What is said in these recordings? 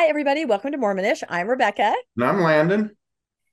Hi, everybody. Welcome to Mormonish. I'm Rebecca. And I'm Landon.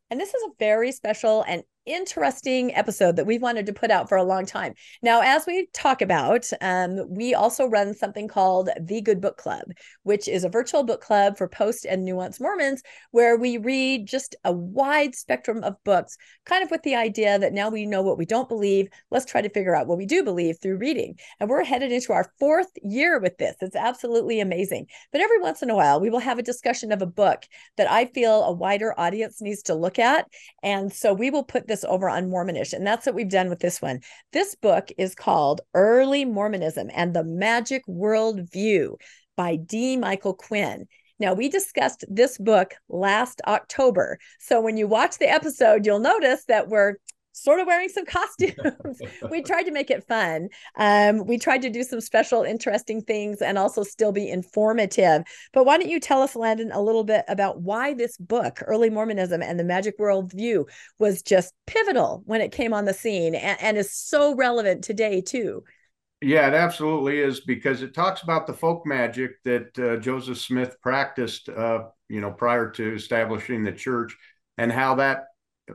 And this is a very special and interesting episode that we've wanted to put out for a long time. Now, as we talk about, um, we also run something called the Good Book Club, which is a virtual book club for post and nuanced Mormons, where we read just a wide spectrum of books, kind of with the idea that now we know what we don't believe. Let's try to figure out what we do believe through reading. And we're headed into our fourth year with this. It's absolutely amazing. But every once in a while, we will have a discussion of a book that I feel a wider audience needs to look at. And so we will put this this over on Mormonish. And that's what we've done with this one. This book is called Early Mormonism and the Magic World View by D. Michael Quinn. Now, we discussed this book last October. So when you watch the episode, you'll notice that we're sort of wearing some costumes. we tried to make it fun. Um, we tried to do some special, interesting things and also still be informative. But why don't you tell us, Landon, a little bit about why this book, Early Mormonism and the Magic World View, was just pivotal when it came on the scene and, and is so relevant today, too? Yeah, it absolutely is because it talks about the folk magic that uh, Joseph Smith practiced, uh, you know, prior to establishing the church, and how that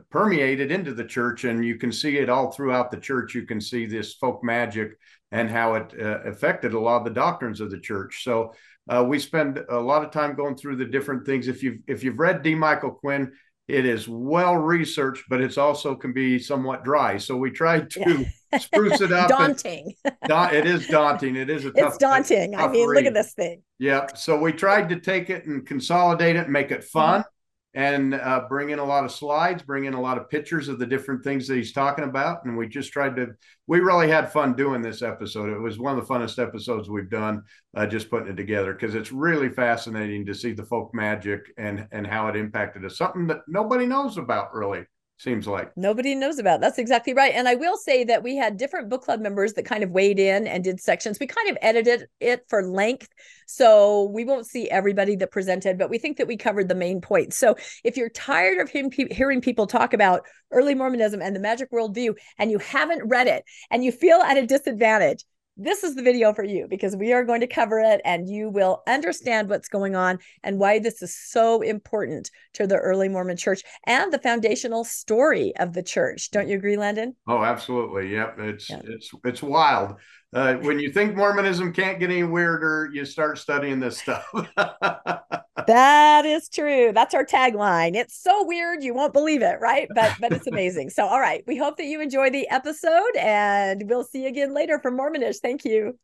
permeated into the church and you can see it all throughout the church. You can see this folk magic and how it uh, affected a lot of the doctrines of the church. So uh, we spend a lot of time going through the different things. If you've if you've read d. Michael quinn it is well researched but it's also can be somewhat dry. So we tried to yeah. spruce it up daunting. Da- it is daunting. It is a tough, it's daunting. I mean read. look at this thing. Yep. So we tried to take it and consolidate it and make it fun. mm-hmm and uh, bring in a lot of slides, bring in a lot of pictures of the different things that he's talking about. And we just tried to, we really had fun doing this episode. It was one of the funnest episodes we've done, uh, just putting it together because it's really fascinating to see the folk magic and and how it impacted us. Something that nobody knows about really seems like. Nobody knows about that's exactly right and i will say that we had different book club members that kind of weighed in and did sections. We kind of edited it for length so we won't see everybody that presented but we think that we covered the main points so if you're tired of him, hearing people talk about early mormonism and the magic worldview and you haven't read it and you feel at a disadvantage this is the video for you because we are going to cover it and you will understand what's going on and why this is so important to the early Mormon church and the foundational story of the church. Don't you agree, Landon? Oh, absolutely. Yep. It's yeah. it's it's wild. Uh, when you think Mormonism can't get any weirder, you start studying this stuff. that is true. That's our tagline. It's so weird you won't believe it, right? But but it's amazing. So all right, we hope that you enjoy the episode and we'll see you again later for Mormonish. Thank you.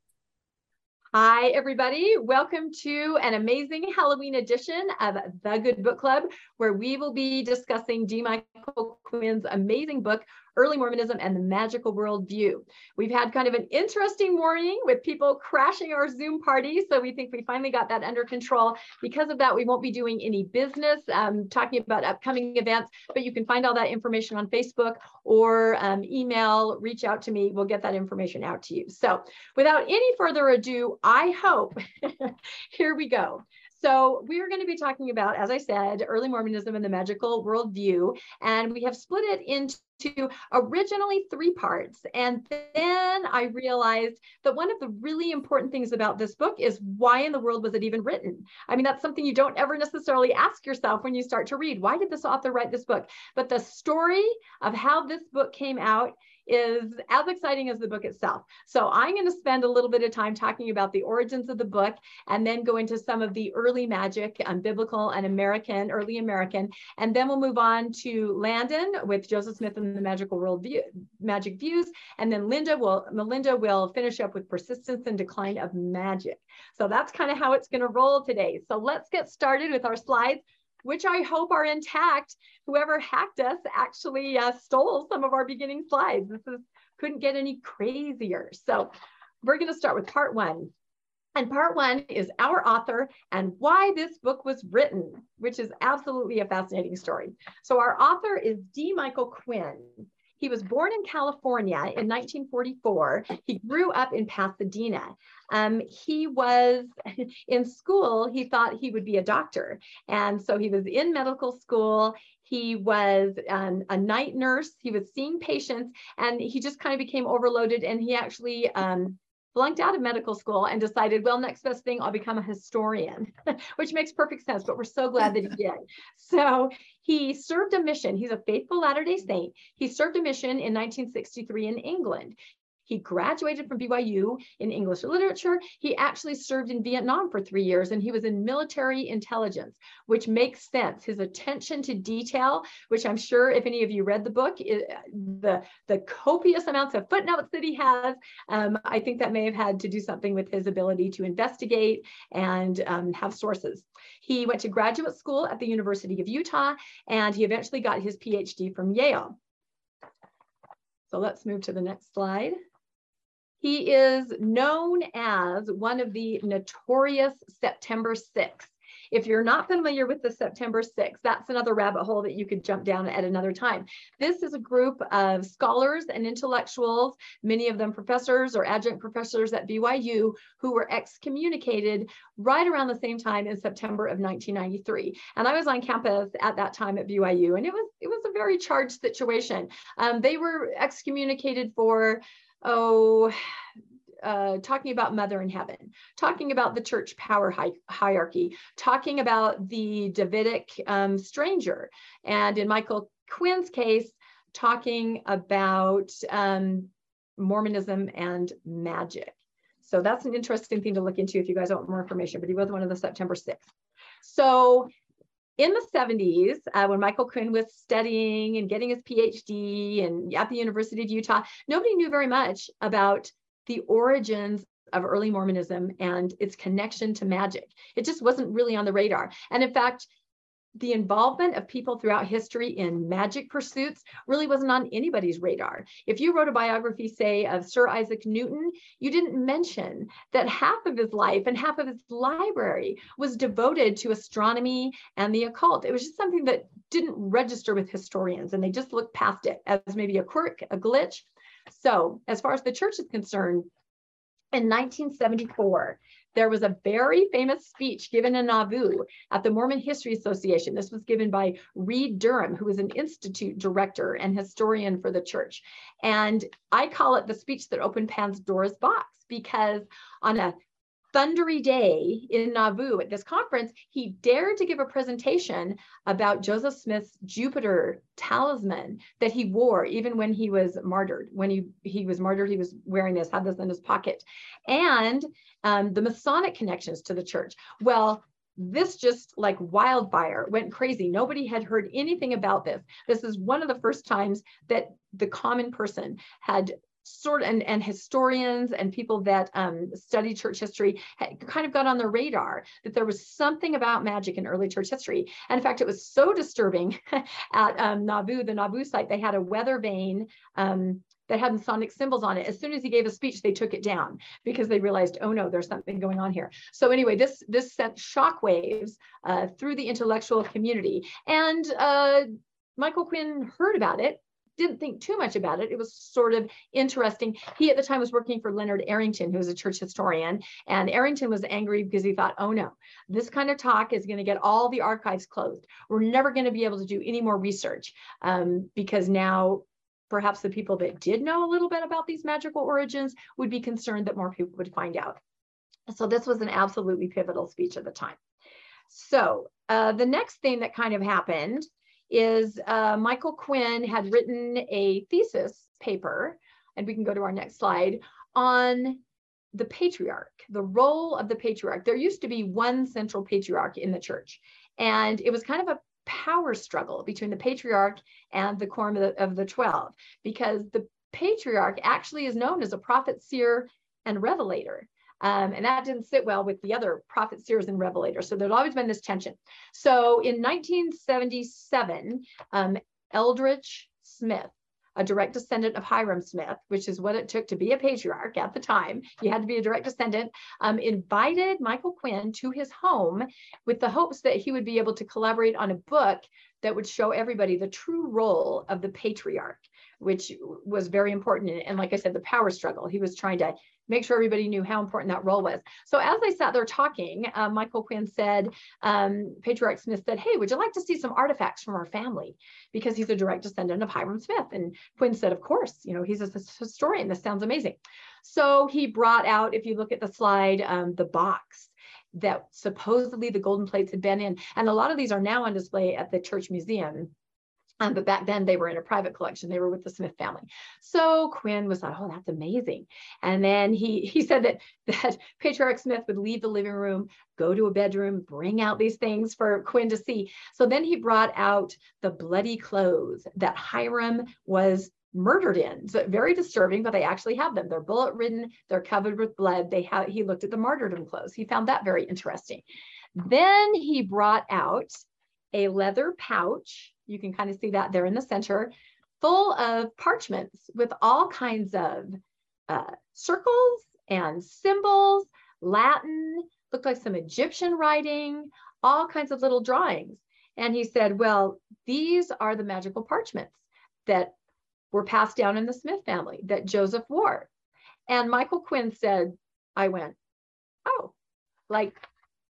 Hi, everybody. Welcome to an amazing Halloween edition of The Good Book Club, where we will be discussing D. Michael Quinn's amazing book, Early Mormonism and the Magical Worldview. We've had kind of an interesting morning with people crashing our Zoom party. So we think we finally got that under control. Because of that, we won't be doing any business um, talking about upcoming events, but you can find all that information on Facebook or um, email, reach out to me. We'll get that information out to you. So without any further ado, I hope, here we go. So we are going to be talking about, as I said, early Mormonism and the magical worldview, and we have split it into originally three parts. And then I realized that one of the really important things about this book is why in the world was it even written? I mean, that's something you don't ever necessarily ask yourself when you start to read. Why did this author write this book? But the story of how this book came out is as exciting as the book itself. So I'm going to spend a little bit of time talking about the origins of the book and then go into some of the early magic and biblical and American, early American. And then we'll move on to Landon with Joseph Smith and the Magical World View, Magic Views. And then Linda will, Melinda will finish up with persistence and decline of magic. So that's kind of how it's going to roll today. So let's get started with our slides which I hope are intact. Whoever hacked us actually uh, stole some of our beginning slides. This is couldn't get any crazier. So we're going to start with part one. And part one is our author and why this book was written, which is absolutely a fascinating story. So our author is D. Michael Quinn. He was born in California in 1944. He grew up in Pasadena. Um, he was in school, he thought he would be a doctor. And so he was in medical school. He was um, a night nurse. He was seeing patients and he just kind of became overloaded and he actually um, flunked out of medical school and decided, well, next best thing, I'll become a historian, which makes perfect sense, but we're so glad that he did. So he served a mission. He's a faithful Latter day Saint. He served a mission in 1963 in England. He graduated from BYU in English literature. He actually served in Vietnam for three years and he was in military intelligence, which makes sense. His attention to detail, which I'm sure if any of you read the book, the, the copious amounts of footnotes that he has, um, I think that may have had to do something with his ability to investigate and um, have sources. He went to graduate school at the University of Utah and he eventually got his PhD from Yale. So let's move to the next slide. He is known as one of the notorious September 6th. If you're not familiar with the September 6th, that's another rabbit hole that you could jump down at another time. This is a group of scholars and intellectuals, many of them professors or adjunct professors at BYU, who were excommunicated right around the same time in September of 1993. And I was on campus at that time at BYU, and it was it was a very charged situation. Um, they were excommunicated for oh, uh, talking about mother in heaven, talking about the church power hi hierarchy, talking about the Davidic um, stranger. And in Michael Quinn's case, talking about um, Mormonism and magic. So that's an interesting thing to look into if you guys want more information, but he was one of the September 6th. So in the 70s, uh, when Michael Quinn was studying and getting his PhD and at the University of Utah, nobody knew very much about the origins of early Mormonism and its connection to magic. It just wasn't really on the radar. And in fact, the involvement of people throughout history in magic pursuits really wasn't on anybody's radar. If you wrote a biography, say, of Sir Isaac Newton, you didn't mention that half of his life and half of his library was devoted to astronomy and the occult. It was just something that didn't register with historians and they just looked past it as maybe a quirk, a glitch. So, as far as the church is concerned, in 1974, there was a very famous speech given in Nauvoo at the Mormon History Association. This was given by Reed Durham, who was an institute director and historian for the church. And I call it the speech that opened Pandora's box because on a thundery day in Nauvoo at this conference, he dared to give a presentation about Joseph Smith's Jupiter talisman that he wore even when he was martyred. When he, he was martyred, he was wearing this, had this in his pocket. And um, the Masonic connections to the church. Well, this just like wildfire went crazy. Nobody had heard anything about this. This is one of the first times that the common person had sort and, and historians and people that um, study church history kind of got on the radar that there was something about magic in early church history. And in fact, it was so disturbing at um, Nauvoo, the Nauvoo site, they had a weather vane um, that had Masonic symbols on it. As soon as he gave a speech, they took it down because they realized, oh no, there's something going on here. So anyway, this this sent shockwaves uh, through the intellectual community. And uh, Michael Quinn heard about it didn't think too much about it. It was sort of interesting. He at the time was working for Leonard Arrington, who was a church historian. And Arrington was angry because he thought, oh no, this kind of talk is going to get all the archives closed. We're never going to be able to do any more research um, because now perhaps the people that did know a little bit about these magical origins would be concerned that more people would find out. So this was an absolutely pivotal speech at the time. So uh, the next thing that kind of happened is uh, Michael Quinn had written a thesis paper, and we can go to our next slide, on the patriarch, the role of the patriarch. There used to be one central patriarch in the church, and it was kind of a power struggle between the patriarch and the quorum of the, of the 12, because the patriarch actually is known as a prophet, seer, and revelator. Um, and that didn't sit well with the other prophet, seers, and revelators. So there's always been this tension. So in 1977, um, Eldred G. Smith, a direct descendant of Hyrum Smith, which is what it took to be a patriarch at the time. You had to be a direct descendant, um, invited Michael Quinn to his home with the hopes that he would be able to collaborate on a book that would show everybody the true role of the patriarch, which was very important. And like I said, the power struggle. He was trying to make sure everybody knew how important that role was. So as they sat there talking, uh, Michael Quinn said, um, Patriarch Smith said, hey, would you like to see some artifacts from our family? Because he's a direct descendant of Hyrum Smith. And Quinn said, of course, you know, he's a historian. This sounds amazing. So he brought out, if you look at the slide, um, the box that supposedly the golden plates had been in. And a lot of these are now on display at the church museum um, but back then they were in a private collection. They were with the Smith family. So Quinn was like, oh, that's amazing. And then he he said that that Patriarch Smith would leave the living room, go to a bedroom, bring out these things for Quinn to see. So then he brought out the bloody clothes that Hyrum was murdered in. So very disturbing, but they actually have them. They're bullet ridden, they're covered with blood. They have he looked at the martyrdom clothes. He found that very interesting. Then he brought out a leather pouch you can kind of see that there in the center, full of parchments with all kinds of uh, circles and symbols, Latin, looked like some Egyptian writing, all kinds of little drawings. And he said, well, these are the magical parchments that were passed down in the Smith family that Joseph wore. And Michael Quinn said, I went, oh, like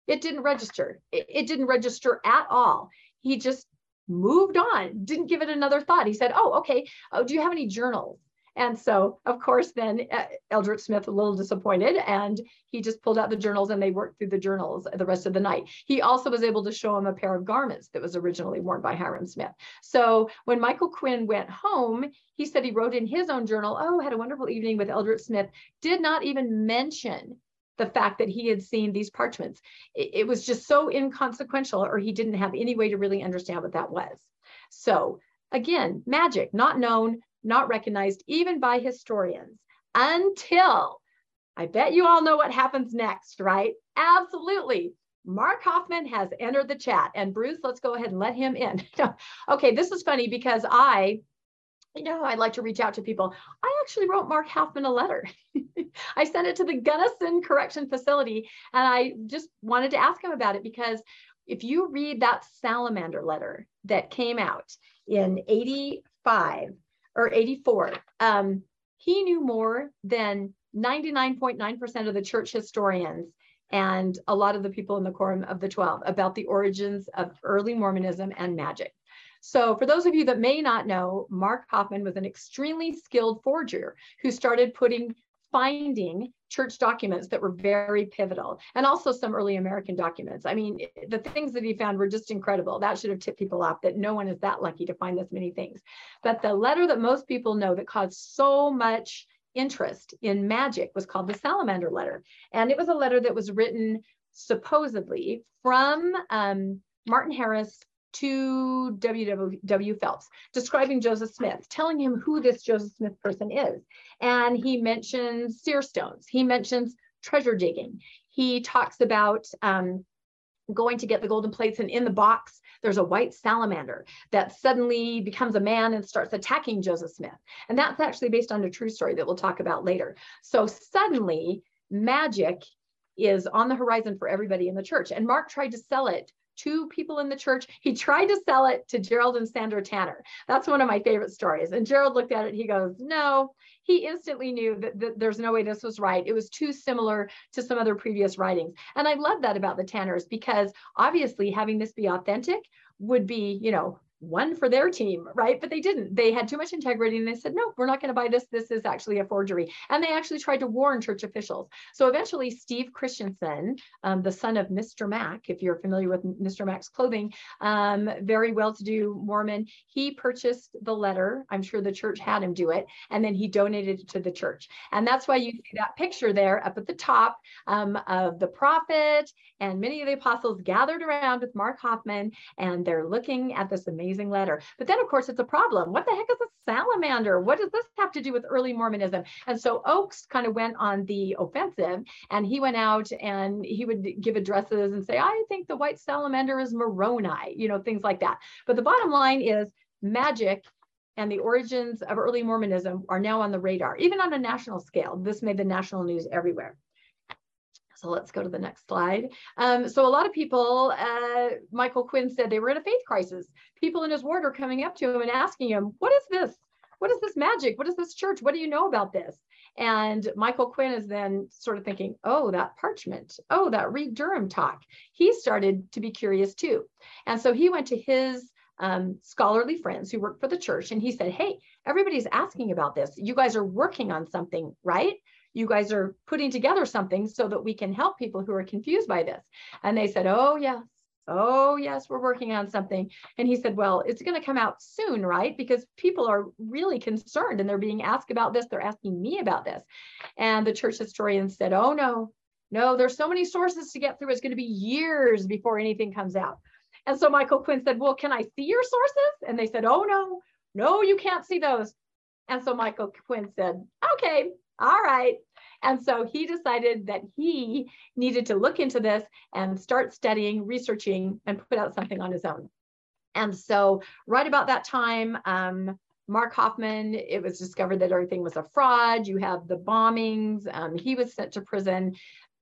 it didn't register. It, it didn't register at all. He just moved on, didn't give it another thought. He said, Oh, okay. Oh, do you have any journals? And so, of course, then uh, Eldred G. Smith a little disappointed, and he just pulled out the journals and they worked through the journals the rest of the night. He also was able to show him a pair of garments that was originally worn by Hyrum Smith. So when Michael Quinn went home, he said he wrote in his own journal, "Oh, had a wonderful evening with Eldred G. Smith." Did not even mention the fact that he had seen these parchments. It, it, was just so inconsequential, or he didn't have any way to really understand what that was. So, again, magic, not known, not recognized even by historians until I bet you all know what happens next, right? Absolutely. Mark Hofmann has entered the chat. And Bruce, let's go ahead and let him in. okay, this is funny because I you know, I'd like to reach out to people. I actually wrote Mark Hofmann a letter. I sent it to the Gunnison Correction Facility and I just wanted to ask him about it because if you read that salamander letter that came out in 85 or 84, um, he knew more than 99.9% of the church historians and a lot of the people in the Quorum of the Twelve about the origins of early Mormonism and magic. So for those of you that may not know, Mark Hofmann was an extremely skilled forger who started putting finding church documents that were very pivotal and also some early American documents. I mean, the things that he found were just incredible. That should have tipped people off that no one is that lucky to find this many things. But the letter that most people know that caused so much interest in magic was called the Salamander letter. And it was a letter that was written supposedly from um, Martin Harris to W.W. Phelps, describing Joseph Smith, telling him who this Joseph Smith person is. And he mentions seer stones, he mentions treasure digging. He talks about um, going to get the golden plates, and in the box, there's a white salamander that suddenly becomes a man and starts attacking Joseph Smith. And that's actually based on a true story that we'll talk about later. So suddenly, magic is on the horizon for everybody in the church. And Mark tried to sell it two people in the church. He tried to sell it to Gerald and Sandra Tanner. That's one of my favorite stories. And Gerald looked at it. He goes, No. He instantly knew that, that, there's no way this was right. It was too similar to some other previous writings. And I love that about the Tanners because obviously having this be authentic would be, you know, one for their team, right? But they didn't. They had too much integrity and they said, no, we're not going to buy this. This is actually a forgery. And they actually tried to warn church officials. So eventually, Steve Christensen, um, the son of Mr. Mac, if you're familiar with Mr. Mac's clothing, um, very well to do Mormon, he purchased the letter. I'm sure the church had him do it. And then he donated it to the church. And that's why you see that picture there up at the top um, of the prophet and many of the apostles gathered around with Mark Hofmann and they're looking at this amazing amazing letter. But then, of course, it's a problem. What the heck is a salamander? What does this have to do with early Mormonism? And so Oaks kind of went on the offensive and he went out and he would give addresses and say, I think the white salamander is Moroni, you know, things like that. But the bottom line is magic and the origins of early Mormonism are now on the radar, even on a national scale. This made the national news everywhere. So let's go to the next slide. Um, so a lot of people, uh, Michael Quinn said they were in a faith crisis. People in his ward are coming up to him and asking him, what is this? what is this magic? What is this church? What do you know about this? And Michael Quinn is then sort of thinking, oh, that parchment, oh, that Reed Durham talk. He started to be curious too. And so he went to his um, scholarly friends who work for the church and he said, hey, everybody's asking about this. You guys are working on something, right? You guys are putting together something so that we can help people who are confused by this. And they said, oh, yes. Oh, yes, we're working on something. And he said, Well, it's going to come out soon, right? Because people are really concerned and they're being asked about this. They're asking me about this. And the church historian said, Oh, no, no, there's so many sources to get through. It's going to be years before anything comes out. And so Michael Quinn said, Well, can I see your sources? And they said, Oh, no, no, you can't see those. And so Michael Quinn said, Okay, all right. And so he decided that he needed to look into this and start studying, researching, and put out something on his own. And so, right about that time, um, Mark Hofmann, it was discovered that everything was a fraud. You have the bombings. Um, he was sent to prison,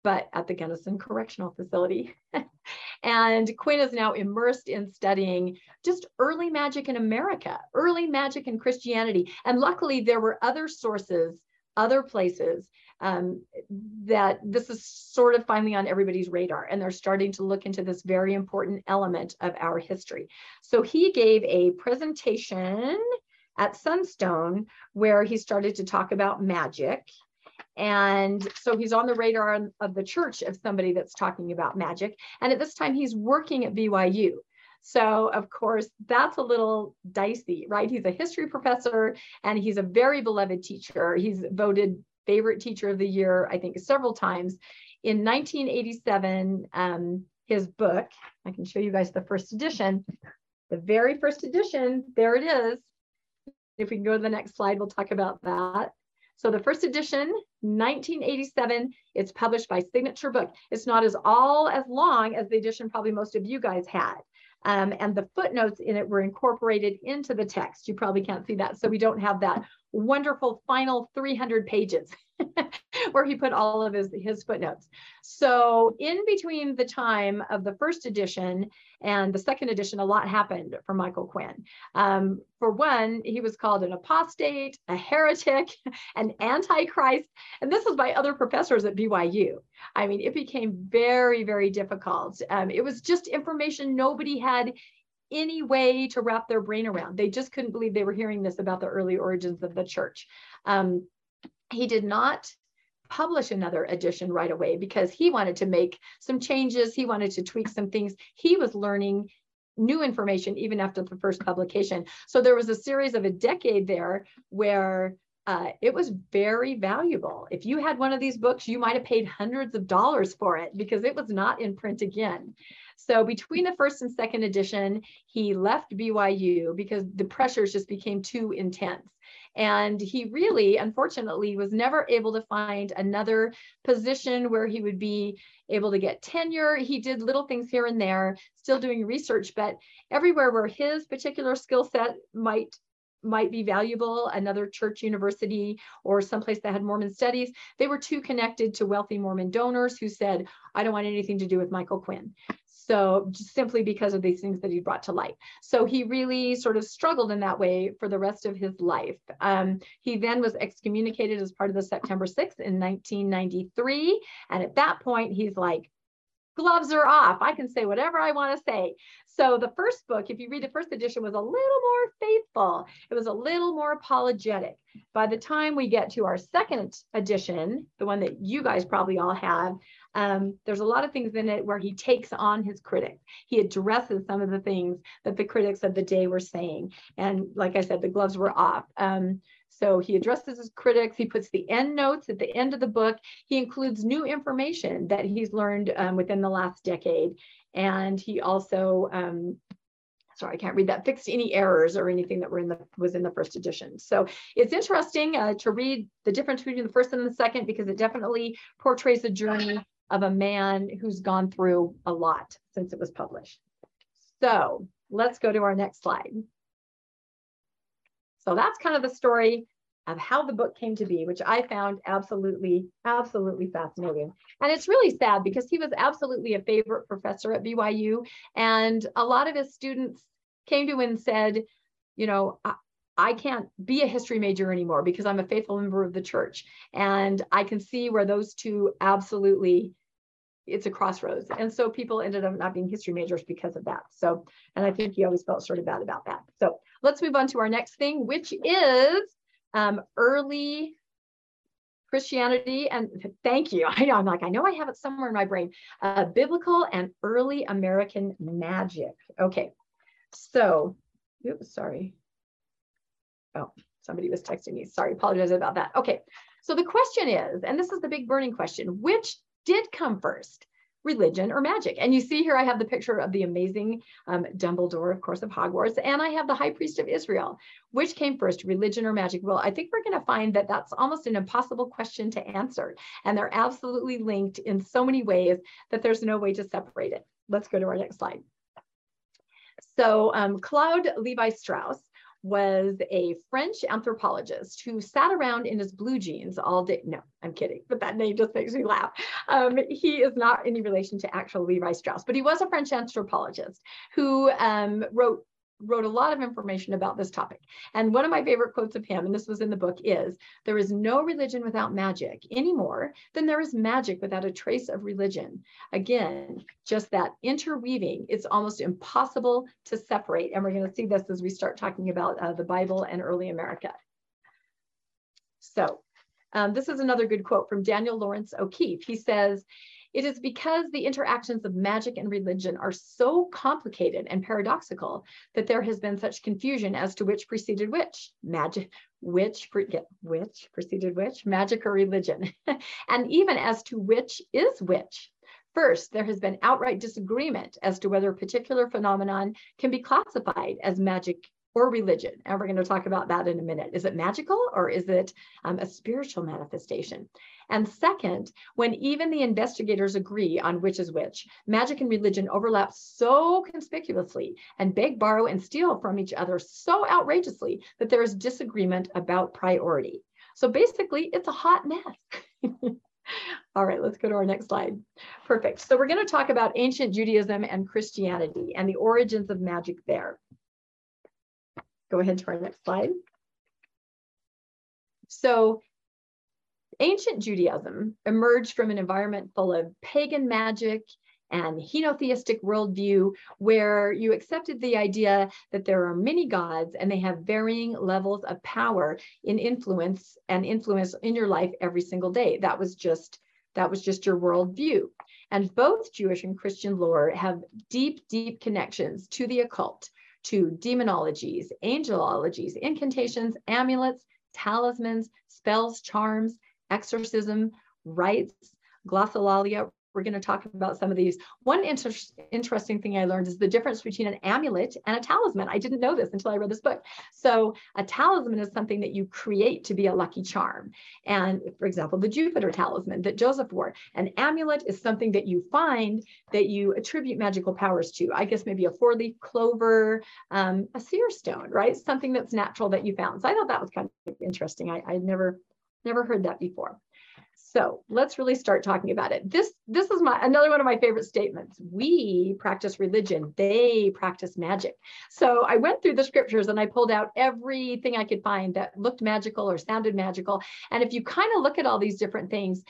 but at the Gunnison Correctional Facility. and Quinn is now immersed in studying just early magic in America, early magic in Christianity. And luckily, there were other sources, other places um, that this is sort of finally on everybody's radar and they're starting to look into this very important element of our history. So he gave a presentation at Sunstone where he started to talk about magic. And so he's on the radar of the church of somebody that's talking about magic. And at this time, he's working at BYU. So, of course, that's a little dicey, right? He's a history professor and he's a very beloved teacher. He's voted favorite teacher of the year, I think several times. In 1987, um, his book, I can show you guys the first edition, the very first edition, there it is. If we can go to the next slide, we'll talk about that. So the first edition, 1987, it's published by Signature Book. It's not as all as long as the edition probably most of you guys had. Um, and the footnotes in it were incorporated into the text. You probably can't see that. So we don't have that wonderful final 300 pages where he put all of his, his footnotes. So in between the time of the first edition and the second edition, a lot happened for Michael Quinn. Um, for one, he was called an apostate, a heretic, an antichrist, and this was by other professors at BYU. I mean, it became very, very difficult. Um, it was just information nobody had any way to wrap their brain around. They just couldn't believe they were hearing this about the early origins of the church. Um, he did not publish another edition right away because he wanted to make some changes. He wanted to tweak some things. He was learning new information even after the first publication. So there was a series of a decade there where uh, it was very valuable. If you had one of these books, you might have paid hundreds of dollars for it because it was not in print again. So between the first and second edition, he left BYU because the pressures just became too intense. And he really, unfortunately, was never able to find another position where he would be able to get tenure. He did little things here and there, still doing research, but everywhere where his particular skill set might might be valuable, another church university or someplace that had Mormon studies, they were too connected to wealthy Mormon donors who said, I don't want anything to do with Michael Quinn. So just simply because of these things that he brought to light. So he really sort of struggled in that way for the rest of his life. Um, he then was excommunicated as part of the September 6th in 1993. And at that point, he's like, gloves are off. I can say whatever I want to say. So the first book, if you read the first edition, was a little more faithful. It was a little more apologetic. By the time we get to our second edition, the one that you guys probably all have, um, there's a lot of things in it where he takes on his critics. He addresses some of the things that the critics of the day were saying. And like I said, the gloves were off. Um, so he addresses his critics. He puts the end notes at the end of the book. He includes new information that he's learned um, within the last decade. And he also, um, sorry, I can't read that, fixed any errors or anything that were in the was in the first edition. So it's interesting uh, to read the difference between the first and the second because it definitely portrays the journey of a man who's gone through a lot since it was published. So let's go to our next slide. So that's kind of the story of how the book came to be, which I found absolutely, absolutely fascinating. And it's really sad because he was absolutely a favorite professor at BYU. And a lot of his students came to him and said, you know, I, I can't be a history major anymore because I'm a faithful member of the church. And I can see where those two absolutely it's a crossroads. And so people ended up not being history majors because of that. So, and I think he always felt sort of bad about that. So let's move on to our next thing, which is um, early Christianity. And thank you. I know, I'm like, I know I have it somewhere in my brain. Uh, biblical and early American magic. Okay. So, oops, sorry. Oh, somebody was texting me. Sorry, apologize about that. Okay. So the question is, and this is the big burning question, which did come first? religion or magic. And you see here, I have the picture of the amazing um, Dumbledore, of course, of Hogwarts, and I have the High Priest of Israel. Which came first, religion or magic? Well, I think we're going to find that that's almost an impossible question to answer. And they're absolutely linked in so many ways that there's no way to separate it. Let's go to our next slide. So um, Claude Levi-Strauss was a French anthropologist who sat around in his blue jeans all day. No, I'm kidding, but that name just makes me laugh. Um, he is not any relation to actual Levi Strauss, but he was a French anthropologist who um, wrote wrote a lot of information about this topic. And one of my favorite quotes of him, and this was in the book, is there is no religion without magic any more than there is magic without a trace of religion. Again, just that interweaving, it's almost impossible to separate. And we're going to see this as we start talking about uh, the Bible and early America. So um, this is another good quote from Daniel Lawrence O'Keefe. He says, it is because the interactions of magic and religion are so complicated and paradoxical that there has been such confusion as to which preceded which. Magic, which, which preceded which, magic or religion, and even as to which is which. First, there has been outright disagreement as to whether a particular phenomenon can be classified as magic or religion. And we're going to talk about that in a minute. Is it magical or is it um, a spiritual manifestation? And second, when even the investigators agree on which is which, magic and religion overlap so conspicuously and beg, borrow, and steal from each other so outrageously that there is disagreement about priority. So basically, it's a hot mess. All right, let's go to our next slide. Perfect. So we're going to talk about ancient Judaism and Christianity and the origins of magic there. Go ahead to our next slide. So ancient Judaism emerged from an environment full of pagan magic and henotheistic worldview where you accepted the idea that there are many gods and they have varying levels of power in influence and influence in your life every single day. That was just that was just your worldview. And both Jewish and Christian lore have deep, deep connections to the occult to demonologies, angelologies, incantations, amulets, talismans, spells, charms, exorcism, rites, glossolalia, we're going to talk about some of these. One inter interesting thing I learned is the difference between an amulet and a talisman. I didn't know this until I read this book. So a talisman is something that you create to be a lucky charm. And for example, the Jupiter talisman that Joseph wore. An amulet is something that you find that you attribute magical powers to. I guess maybe a four-leaf clover, um, a seer stone, right? Something that's natural that you found. So I thought that was kind of interesting. I, I never, never heard that before. So let's really start talking about it. This this is my another one of my favorite statements. We practice religion, they practice magic. So I went through the scriptures and I pulled out everything I could find that looked magical or sounded magical. And if you kind of look at all these different things,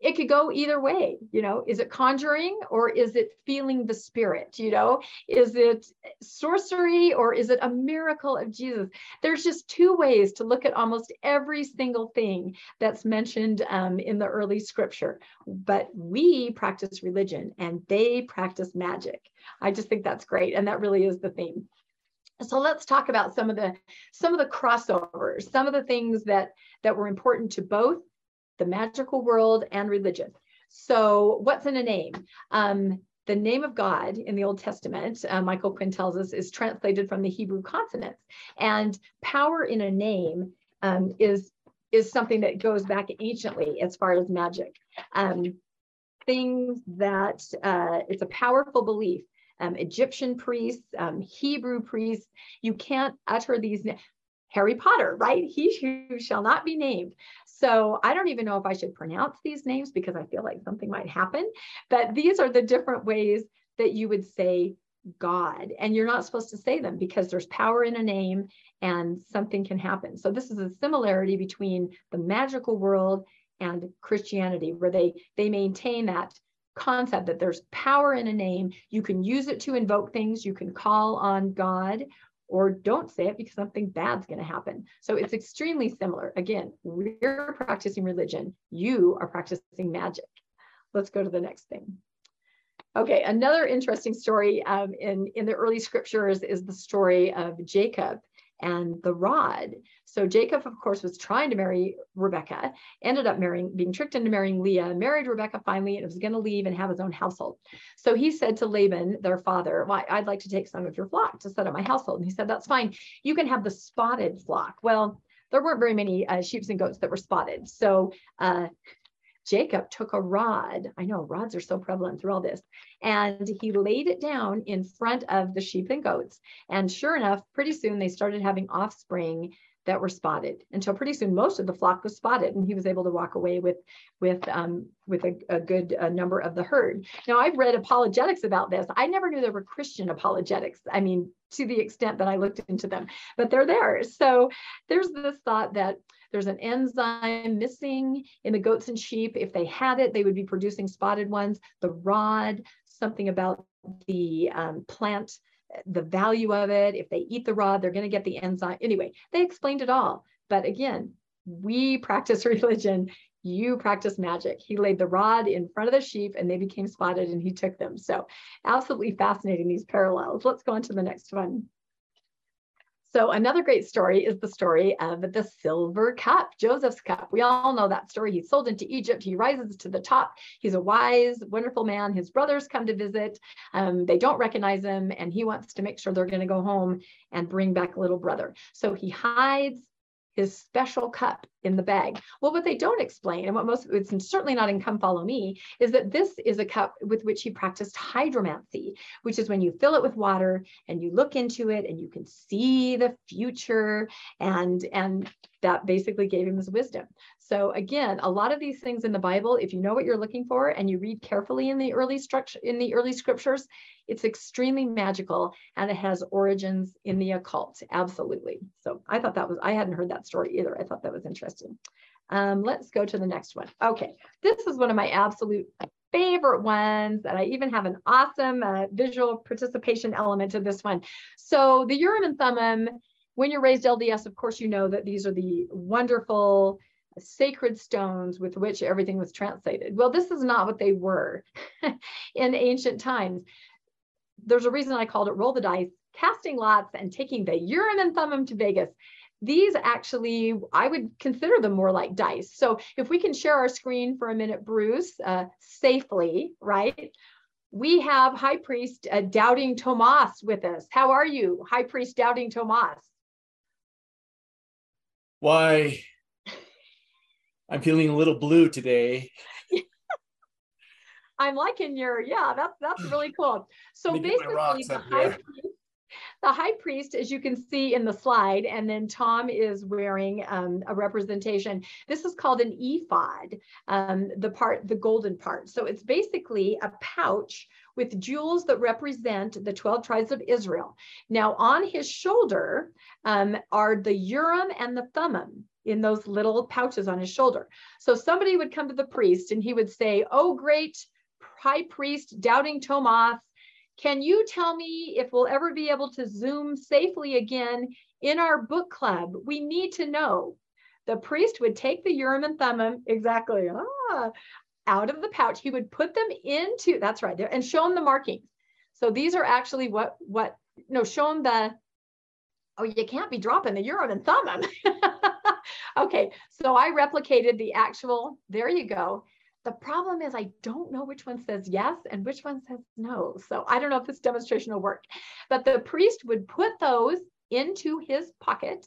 it could go either way you know is it conjuring or is it feeling the spirit you know? Is it sorcery or is it a miracle of jesus? There's just two ways to look at almost every single thing that's mentioned um, in the early scripture but we practice religion and they practice magic. I just think that's great and that really is the theme. So let's talk about some of the some of the crossovers some of the things that that were important to both the magical world, and religion. So, what's in a name? Um, the name of God in the Old Testament, uh, Michael Quinn tells us, is translated from the Hebrew consonants. And power in a name um, is, is something that goes back anciently as far as magic. Um, things that uh, it's a powerful belief. Um, Egyptian priests, um, Hebrew priests, you can't utter these. Harry Potter, right? He who shall not be named. So I don't even know if I should pronounce these names because I feel like something might happen. But these are the different ways that you would say God. And you're not supposed to say them because there's power in a name and something can happen. So this is a similarity between the magical world and Christianity, where they they maintain that concept that there's power in a name. You can use it to invoke things. You can call on God, or don't say it because something bad's going to happen. So it's extremely similar. Again, we're practicing religion. You are practicing magic. Let's go to the next thing. Okay, another interesting story um, in, in the early scriptures is the story of Jacob and the rod. So Jacob, of course, was trying to marry Rebecca, ended up marrying, being tricked into marrying Leah, married Rebecca finally, and was going to leave and have his own household. So he said to Laban, their father, well, I'd like to take some of your flock to set up my household. And he said, that's fine. You can have the spotted flock. Well, there weren't very many uh, sheep and goats that were spotted. So uh, Jacob took a rod. I know rods are so prevalent through all this. And he laid it down in front of the sheep and goats. And sure enough, pretty soon they started having offspring that were spotted until pretty soon most of the flock was spotted and he was able to walk away with with um, with a, a good uh, number of the herd now i've read apologetics about this i never knew there were christian apologetics i mean to the extent that i looked into them but they're there so there's this thought that there's an enzyme missing in the goats and sheep. If they had it, they would be producing spotted ones. The rod, something about the um, plant, the value of it. If they eat the rod, they're going to get the enzyme. Anyway, they explained it all. But again, we practice religion. You practice magic. He laid the rod in front of the sheep and they became spotted and he took them. So, absolutely fascinating, these parallels. Let's go on to the next one. So another great story is the story of the silver cup, Joseph's cup. We all know that story. He's sold into Egypt. He rises to the top. He's a wise, wonderful man. His brothers come to visit. Um, they don't recognize him, and he wants to make sure they're going to go home and bring back little brother. So he hides his special cup in the bag. Well, what they don't explain, and what most, it's certainly not in Come Follow Me, is that this is a cup with which he practiced hydromancy, which is when you fill it with water and you look into it and you can see the future and, and that basically gave him his wisdom. So again, a lot of these things in the Bible, if you know what you're looking for and you read carefully in the early structure in the early scriptures, it's extremely magical and it has origins in the occult. Absolutely. So I thought that was I hadn't heard that story either. I thought that was interesting. Um, let's go to the next one. Okay, this is one of my absolute favorite ones, and I even have an awesome uh, visual participation element to this one. So the Urim and Thummim, when you're raised LDS, of course, you know that these are the wonderful sacred stones with which everything was translated. Well, this is not what they were in ancient times. There's a reason I called it roll the dice, casting lots, and taking the Urim and Thummim to Vegas. These actually, I would consider them more like dice. So if we can share our screen for a minute, Bruce, uh, safely, right? We have High Priest uh, Doubting Tomas with us. How are you, High Priest Doubting Tomas? Why, I'm feeling a little blue today. I'm liking your, yeah, that's that's really cool. So basically the high, priest, the high priest, as you can see in the slide, and then Tom is wearing um, a representation. This is called an ephod, um, the part, the golden part. So it's basically a pouch with jewels that represent the 12 tribes of Israel. Now on his shoulder um, are the Urim and the Thummim in those little pouches on his shoulder. So somebody would come to the priest and he would say, Oh, great high priest, doubting Tomas, can you tell me if we'll ever be able to Zoom safely again in our book club? We need to know. The priest would take the Urim and Thummim, exactly, ah, out of the pouch. He would put them into, that's right, there, and show them the markings. So these are actually what, what, no, show them the, oh, you can't be dropping the Urim and Thummim. okay, so I replicated the actual, there you go. The problem is I don't know which one says yes and which one says no. So I don't know if this demonstration will work, but the priest would put those into his pocket,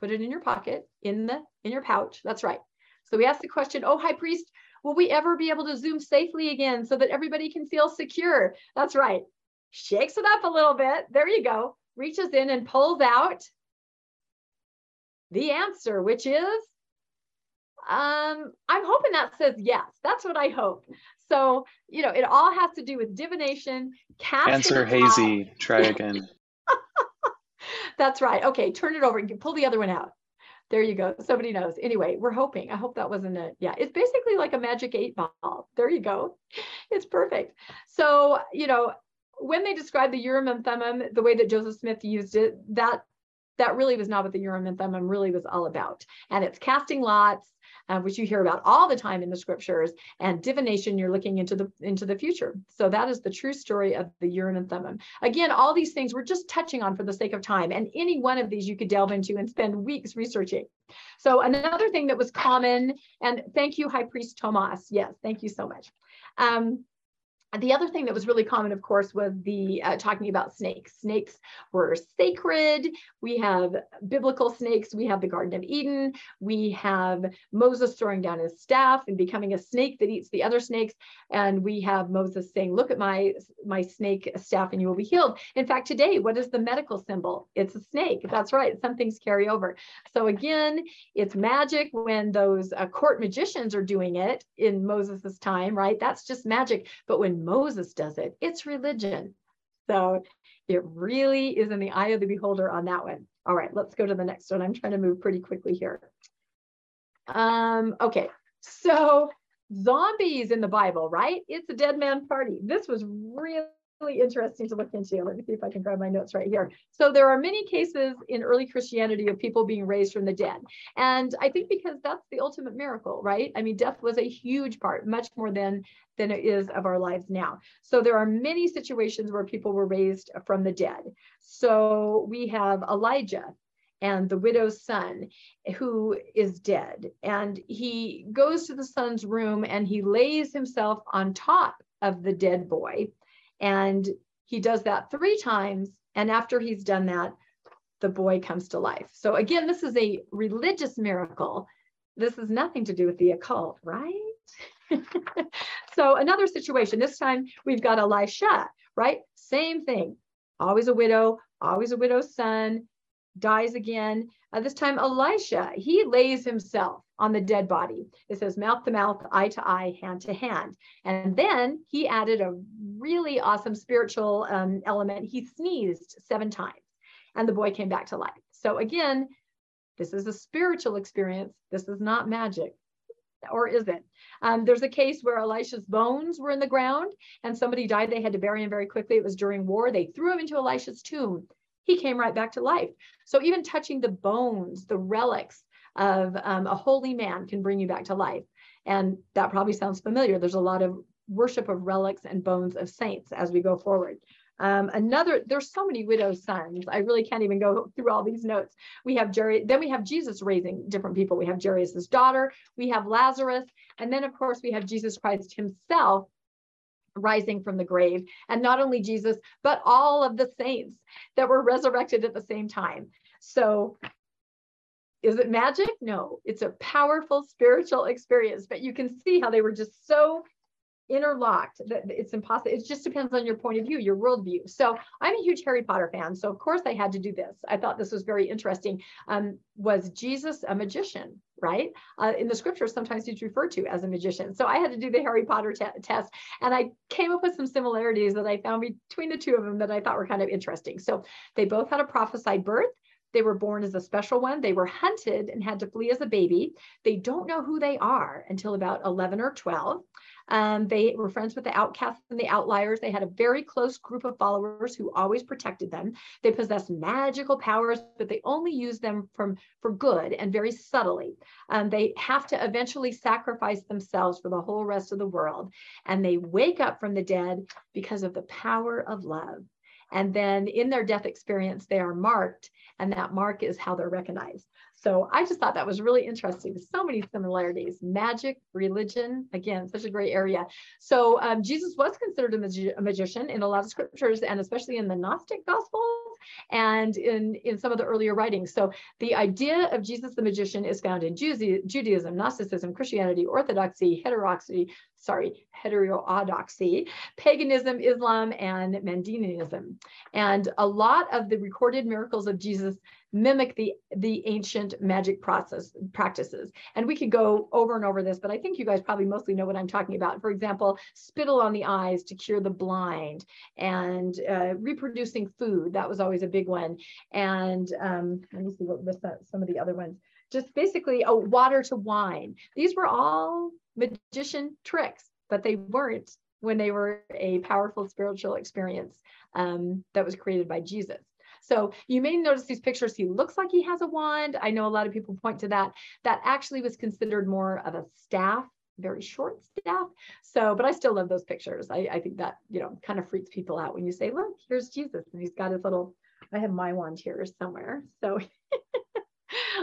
put it in your pocket, in the in your pouch. That's right. So we asked the question, oh, high priest, will we ever be able to zoom safely again so that everybody can feel secure? That's right. Shakes it up a little bit. There you go. Reaches in and pulls out the answer, which is Um, I'm hoping that says yes. That's what I hope. So, you know, it all has to do with divination, casting. Answer hazy. Try again. That's right. Okay, turn it over. You pull the other one out. There you go. Somebody knows. Anyway, we're hoping. I hope that wasn't it. Yeah, it's basically like a magic eight ball. There you go. It's perfect. So, you know, when they describe the Urim and Thummim, the way that Joseph Smith used it, that that really was not what the Urim and Thummim really was all about. And it's casting lots, uh, which you hear about all the time in the scriptures, and divination. You're looking into the into the future. So that is the true story of the Urim and Thummim. Again, all these things we're just touching on for the sake of time, and any one of these you could delve into and spend weeks researching. So another thing that was common, and thank you, High Priest Tomas. Yes, thank you so much. Um, the other thing that was really common, of course, was the uh, talking about snakes. Snakes were sacred. We have biblical snakes. We have the Garden of Eden. We have Moses throwing down his staff and becoming a snake that eats the other snakes. And we have Moses saying, "Look at my my snake staff, and you will be healed." In fact, today, what is the medical symbol? It's a snake. That's right. Some things carry over. So again, it's magic when those uh, court magicians are doing it in Moses's time, right? That's just magic. But when Moses does it, it's religion. So it really is in the eye of the beholder on that one. All right, let's go to the next one. I'm trying to move pretty quickly here. Um, okay, so zombies in the Bible, right? It's a dead man party. This was really really interesting to look into. Let me see if I can grab my notes right here. So there are many cases in early Christianity of people being raised from the dead. And I think because that's the ultimate miracle, right? I mean, death was a huge part, much more than than it is of our lives now. So there are many situations where people were raised from the dead. So we have Elijah and the widow's son who is dead. And he goes to the son's room and he lays himself on top of the dead boy and he does that three times. And after he's done that, the boy comes to life. So again, this is a religious miracle. This has nothing to do with the occult, right? so another situation, this time we've got Elisha, right? Same thing. Always a widow, always a widow's son, dies again. Uh, this time, Elisha, he lays himself on the dead body. It says mouth to mouth, eye to eye, hand to hand. And then he added a really awesome spiritual um, element. He sneezed seven times and the boy came back to life. So again, this is a spiritual experience. This is not magic. Or is it? Um, there's a case where Elisha's bones were in the ground and somebody died. They had to bury him very quickly. It was during war. They threw him into Elisha's tomb he came right back to life. So even touching the bones, the relics of um, a holy man can bring you back to life. And that probably sounds familiar. There's a lot of worship of relics and bones of saints as we go forward. Um, another, there's so many widow's sons. I really can't even go through all these notes. We have Jerry, then we have Jesus raising different people. We have Jairus' daughter, we have Lazarus, and then of course we have Jesus Christ himself rising from the grave. And not only Jesus, but all of the saints that were resurrected at the same time. So is it magic? No, it's a powerful spiritual experience, but you can see how they were just so interlocked that it's impossible. It just depends on your point of view, your worldview. So I'm a huge Harry Potter fan. So of course I had to do this. I thought this was very interesting. Um, was Jesus a magician? Right uh, in the scriptures, sometimes he's referred to as a magician. So I had to do the Harry Potter test, and I came up with some similarities that I found between the two of them that I thought were kind of interesting. So they both had a prophesied birth. They were born as a special one. They were hunted and had to flee as a baby. They don't know who they are until about 11 or 12. Um, they were friends with the outcasts and the outliers. They had a very close group of followers who always protected them. They possessed magical powers, but they only used them from, for good and very subtly. Um, they have to eventually sacrifice themselves for the whole rest of the world. And they wake up from the dead because of the power of love. And then in their death experience, they are marked, and that mark is how they're recognized. So I just thought that was really interesting. So many similarities, magic, religion, again, such a great area. So um, Jesus was considered a, magi a, magician in a lot of scriptures and especially in the Gnostic gospels and in, in some of the earlier writings. So the idea of Jesus the magician is found in Judaism, Gnosticism, Christianity, Orthodoxy, heterodoxy, sorry, heterodoxy, paganism, Islam, and Mandeanism. And a lot of the recorded miracles of Jesus mimic the, the ancient magic process practices. And we could go over and over this, but I think you guys probably mostly know what I'm talking about. For example, spittle on the eyes to cure the blind and uh, reproducing food. That was always a big one. And um, let me see what some of the other ones. Just basically, a water to wine. These were all magician tricks, but they weren't when they were a powerful spiritual experience um, that was created by Jesus. So you may notice these pictures. He looks like he has a wand. I know a lot of people point to that. That actually was considered more of a staff, very short staff. So, but I still love those pictures. I, I think that, you know, kind of freaks people out when you say, look, here's Jesus. And he's got his little, I have my wand here somewhere. So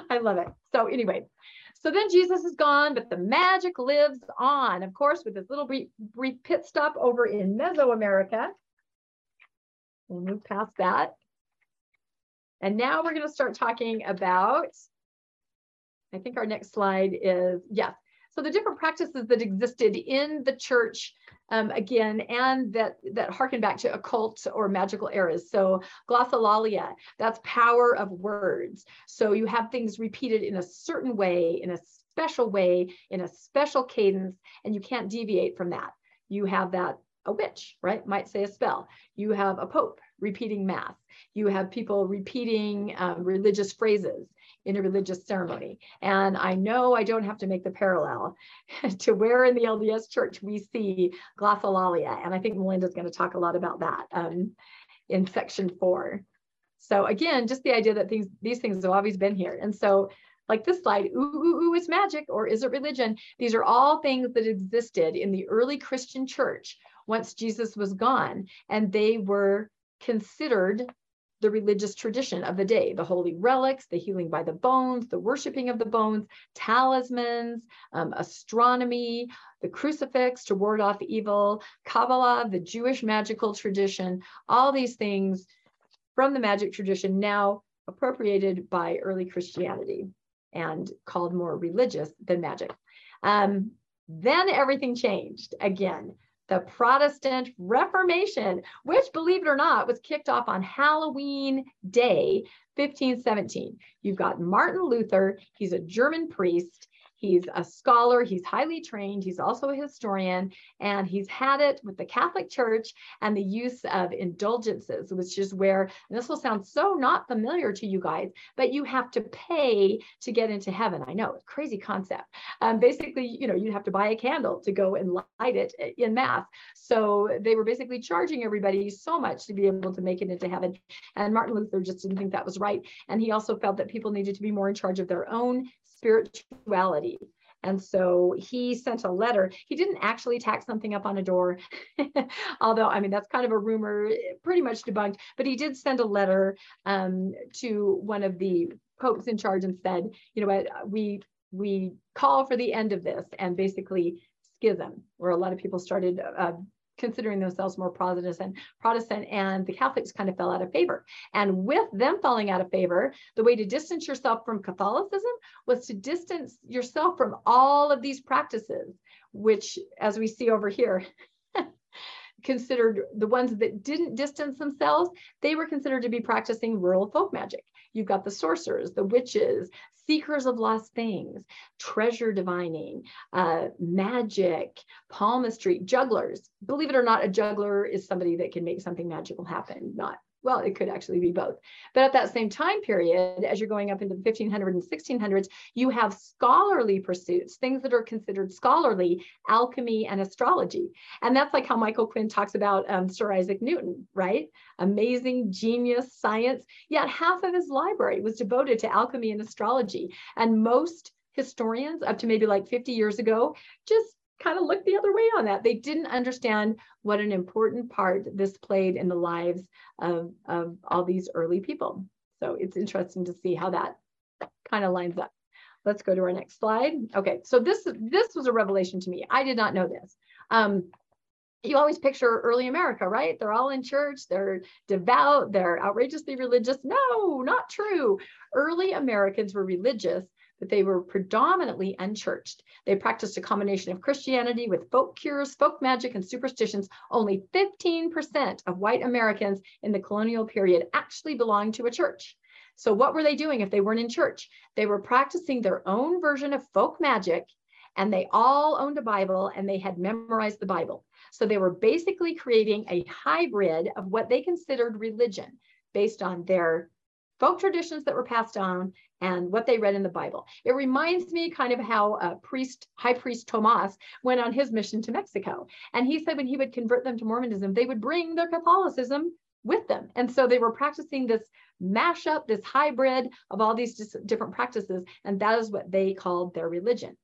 I love it. So anyway, so then Jesus is gone, but the magic lives on, of course, with this little brief, brief pit stop over in Mesoamerica. We'll move past that. And now we're going to start talking about, I think our next slide is, yes. So the different practices that existed in the church, um, again, and that, that harken back to occult or magical eras. So glossolalia, that's power of words. So you have things repeated in a certain way, in a special way, in a special cadence, and you can't deviate from that. You have that a witch, right? Might say a spell. You have a pope repeating mass. You have people repeating um, religious phrases in a religious ceremony. And I know I don't have to make the parallel to where in the LDS church we see glossolalia. And I think Melinda's going to talk a lot about that um, in section four. So again, just the idea that these, these things have always been here. And so like this slide, ooh, ooh, ooh, is magic or is it religion? These are all things that existed in the early Christian church once Jesus was gone, and they were considered the religious tradition of the day the holy relics, the healing by the bones, the worshiping of the bones, talismans, um, astronomy, the crucifix to ward off evil, Kabbalah, the Jewish magical tradition, all these things from the magic tradition now appropriated by early Christianity and called more religious than magic. Um, then everything changed again the Protestant Reformation, which, believe it or not, was kicked off on Halloween Day, 1517. You've got Martin Luther, he's a German priest. He's a scholar, he's highly trained, he's also a historian, and he's had it with the Catholic Church and the use of indulgences, which is where, this will sound so not familiar to you guys, but you have to pay to get into heaven. I know, crazy concept. Um, basically, you know, you have to buy a candle to go and light it in Mass. So they were basically charging everybody so much to be able to make it into heaven. And Martin Luther just didn't think that was right. And he also felt that people needed to be more in charge of their own spirituality. And so he sent a letter. He didn't actually tack something up on a door, although, I mean, that's kind of a rumor, pretty much debunked. But he did send a letter um, to one of the popes in charge and said, you know what, we we call for the end of this and basically schism, where a lot of people started uh, considering themselves more Protestant, Protestant, and the Catholics kind of fell out of favor. And with them falling out of favor, the way to distance yourself from Catholicism was to distance yourself from all of these practices, which, as we see over here, considered the ones that didn't distance themselves, they were considered to be practicing rural folk magic. You've got the sorcerers, the witches, seekers of lost things, treasure divining, uh, magic, palmistry, jugglers. Believe it or not, a juggler is somebody that can make something magical happen, not well, it could actually be both. But at that same time period, as you're going up into the 1500s and 1600s, you have scholarly pursuits, things that are considered scholarly, alchemy and astrology. And that's like how Michael Quinn talks about um, Sir Isaac Newton, right? Amazing genius science. Yet half of his library was devoted to alchemy and astrology. And most historians up to maybe like 50 years ago just kind of looked the other way on that. They didn't understand what an important part this played in the lives of, of all these early people. So it's interesting to see how that kind of lines up. Let's go to our next slide. Okay, so this, this was a revelation to me. I did not know this. Um, you always picture early America, right? They're all in church, they're devout, they're outrageously religious. No, not true. Early Americans were religious, that they were predominantly unchurched. They practiced a combination of Christianity with folk cures, folk magic, and superstitions. Only 15% of white Americans in the colonial period actually belonged to a church. So, what were they doing if they weren't in church? They were practicing their own version of folk magic, and they all owned a Bible and they had memorized the Bible. So, they were basically creating a hybrid of what they considered religion based on their folk traditions that were passed on and what they read in the Bible. It reminds me kind of how priest, high priest Tomas, went on his mission to Mexico. And he said when he would convert them to Mormonism, they would bring their Catholicism with them. And so they were practicing this mashup, this hybrid of all these different practices. And that is what they called their religion.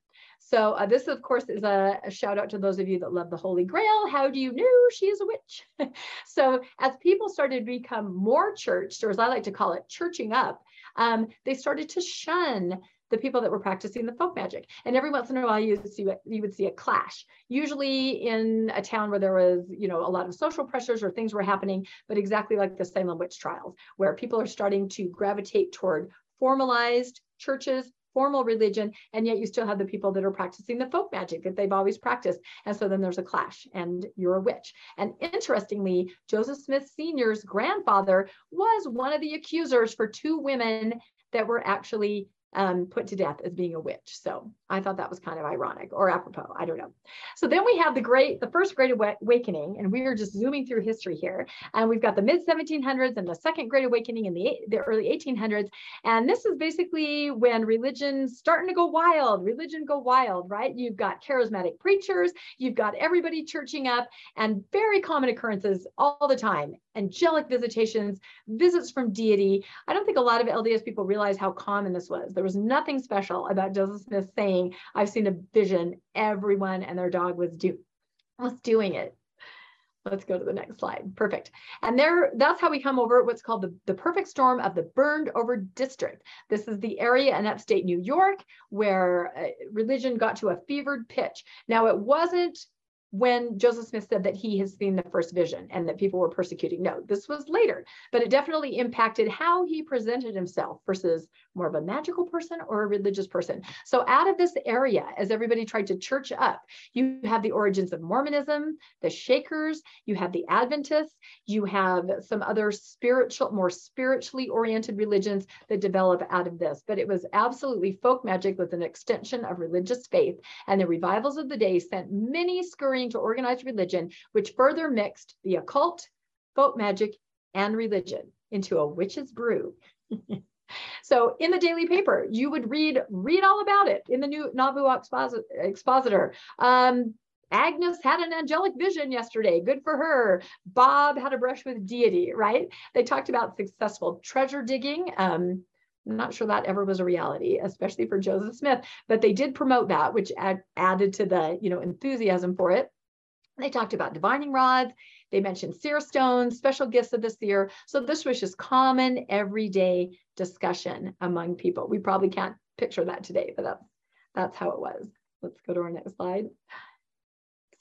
So uh, this, of course, is a, a, shout out to those of you that love the Holy Grail. How do you know she is a witch? so as people started to become more churched, or as I like to call it, churching up, um, they started to shun the people that were practicing the folk magic. And every once in a while, you would see you would see a clash. Usually in a town where there was, you know, a lot of social pressures or things were happening, but exactly like the Salem witch trials, where people are starting to gravitate toward formalized churches formal religion, and yet you still have the people that are practicing the folk magic that they've always practiced. And so then there's a clash, and you're a witch. And interestingly, Joseph Smith Sr.'s grandfather was one of the accusers for two women that were actually um, put to death as being a witch. So I thought that was kind of ironic or apropos. I don't know. So then we have the great, the first Great Awakening, and we are just zooming through history here. And we've got the mid 1700s and the second Great Awakening in the, the early 1800s. And this is basically when religion's starting to go wild, religion go wild, right? You've got charismatic preachers, you've got everybody churching up, and very common occurrences all the time angelic visitations, visits from deity. I don't think a lot of LDS people realize how common this was. Was nothing special about Joseph Smith saying, I've seen a vision. Everyone and their dog was, do, was doing it. Let's go to the next slide. Perfect. And there, that's how we come over what's called the, the perfect storm of the burned over district. This is the area in upstate New York where uh, religion got to a fevered pitch. Now, it wasn't when Joseph Smith said that he has seen the first vision and that people were persecuting. No, this was later, but it definitely impacted how he presented himself versus more of a magical person or a religious person. So out of this area, as everybody tried to church up, you have the origins of Mormonism, the Shakers, you have the Adventists, you have some other spiritual, more spiritually oriented religions that develop out of this. But it was absolutely folk magic with an extension of religious faith. And the revivals of the day sent many scurrying to organized religion, which further mixed the occult, folk magic, and religion into a witch's brew. so in the daily paper, you would read read all about it in the new Nauvoo Expositor. Um, Agnes had an angelic vision yesterday. Good for her. Bob had a brush with deity, right? They talked about successful treasure digging. Um, I'm not sure that ever was a reality, especially for Joseph Smith, but they did promote that, which add, added to the you know enthusiasm for it. They talked about divining rods. They mentioned seer stones, special gifts of the seer. So this was just common everyday discussion among people. We probably can't picture that today, but that's that's how it was. Let's go to our next slide.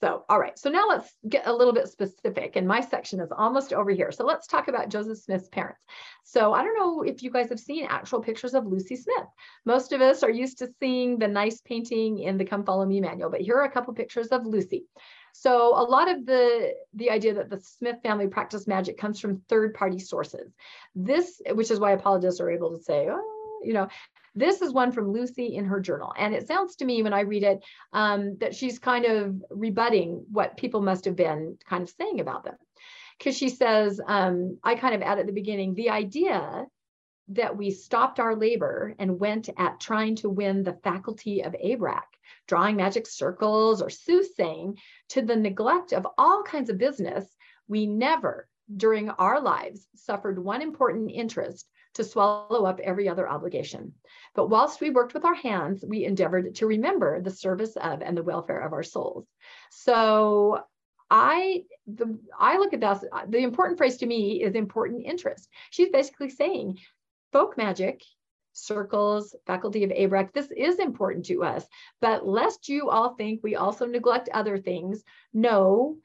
So, all right, so now let's get a little bit specific and my section is almost over here. So let's talk about Joseph Smith's parents. So I don't know if you guys have seen actual pictures of Lucy Smith. Most of us are used to seeing the nice painting in the Come Follow Me manual, but here are a couple pictures of Lucy. So a lot of the, the idea that the Smith family practiced magic comes from third-party sources. This, which is why apologists are able to say, oh, you know, this is one from Lucy in her journal. And it sounds to me when I read it um, that she's kind of rebutting what people must have been kind of saying about them. Because she says, um, I kind of add at the beginning, the idea that we stopped our labor and went at trying to win the faculty of Abrac drawing magic circles or soothsaying to the neglect of all kinds of business, we never during our lives suffered one important interest to swallow up every other obligation. But whilst we worked with our hands, we endeavored to remember the service of and the welfare of our souls. So I the I look at this, the important phrase to me is important interest. She's basically saying folk magic circles, faculty of Abrac. This is important to us, but lest you all think we also neglect other things, no,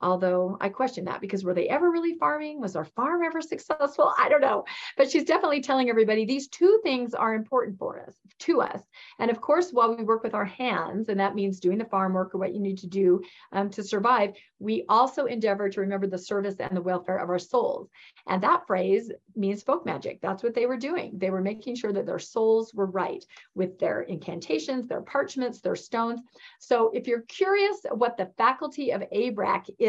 although I question that because were they ever really farming? Was our farm ever successful? I don't know. But she's definitely telling everybody these two things are important for us, to us. And of course, while we work with our hands, and that means doing the farm work or what you need to do um, to survive, we also endeavor to remember the service and the welfare of our souls. And that phrase means folk magic. That's what they were doing. They were making sure that their souls were right with their incantations, their parchments, their stones. So if you're curious what the faculty of Abrac is,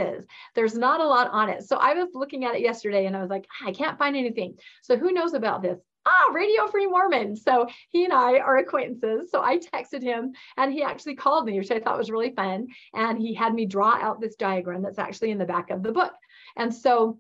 there's not a lot on it. So I was looking at it yesterday and I was like, I can't find anything. So who knows about this? ah, Radio Free Mormon. So he and I are acquaintances. So I texted him and he actually called me, which I thought was really fun. And he had me draw out this diagram that's actually in the back of the book. And so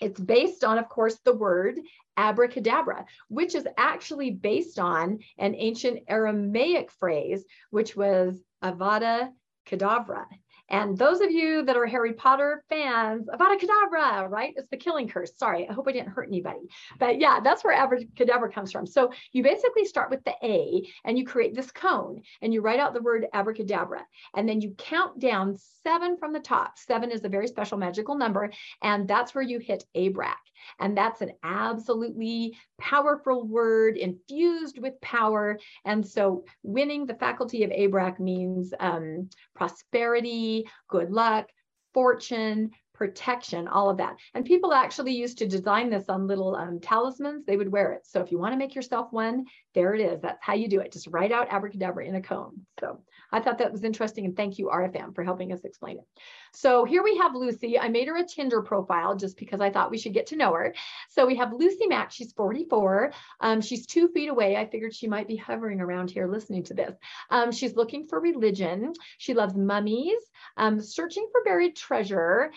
it's based on, of course, the word abracadabra, which is actually based on an ancient Aramaic phrase, which was avada kedavra. And those of you that are Harry Potter fans, Avada right? It's the killing curse. Sorry, I hope I didn't hurt anybody. But yeah, that's where abracadabra comes from. So you basically start with the A and you create this cone and you write out the word abracadabra. And then you count down seven from the top. Seven is a very special magical number. And that's where you hit Abrac. And that's an absolutely powerful word infused with power. And so winning the faculty of Abrac means um, prosperity, good luck, fortune, protection, all of that. And people actually used to design this on little um, talismans. They would wear it. So if you want to make yourself one, there it is. That's how you do it. Just write out abracadabra in a cone. So I thought that was interesting. And thank you, RFM, for helping us explain it. So here we have Lucy. I made her a Tinder profile just because I thought we should get to know her. So we have Lucy Mack. She's 44. Um, she's two feet away. I figured she might be hovering around here listening to this. Um, she's looking for religion. She loves mummies, um, searching for buried treasure,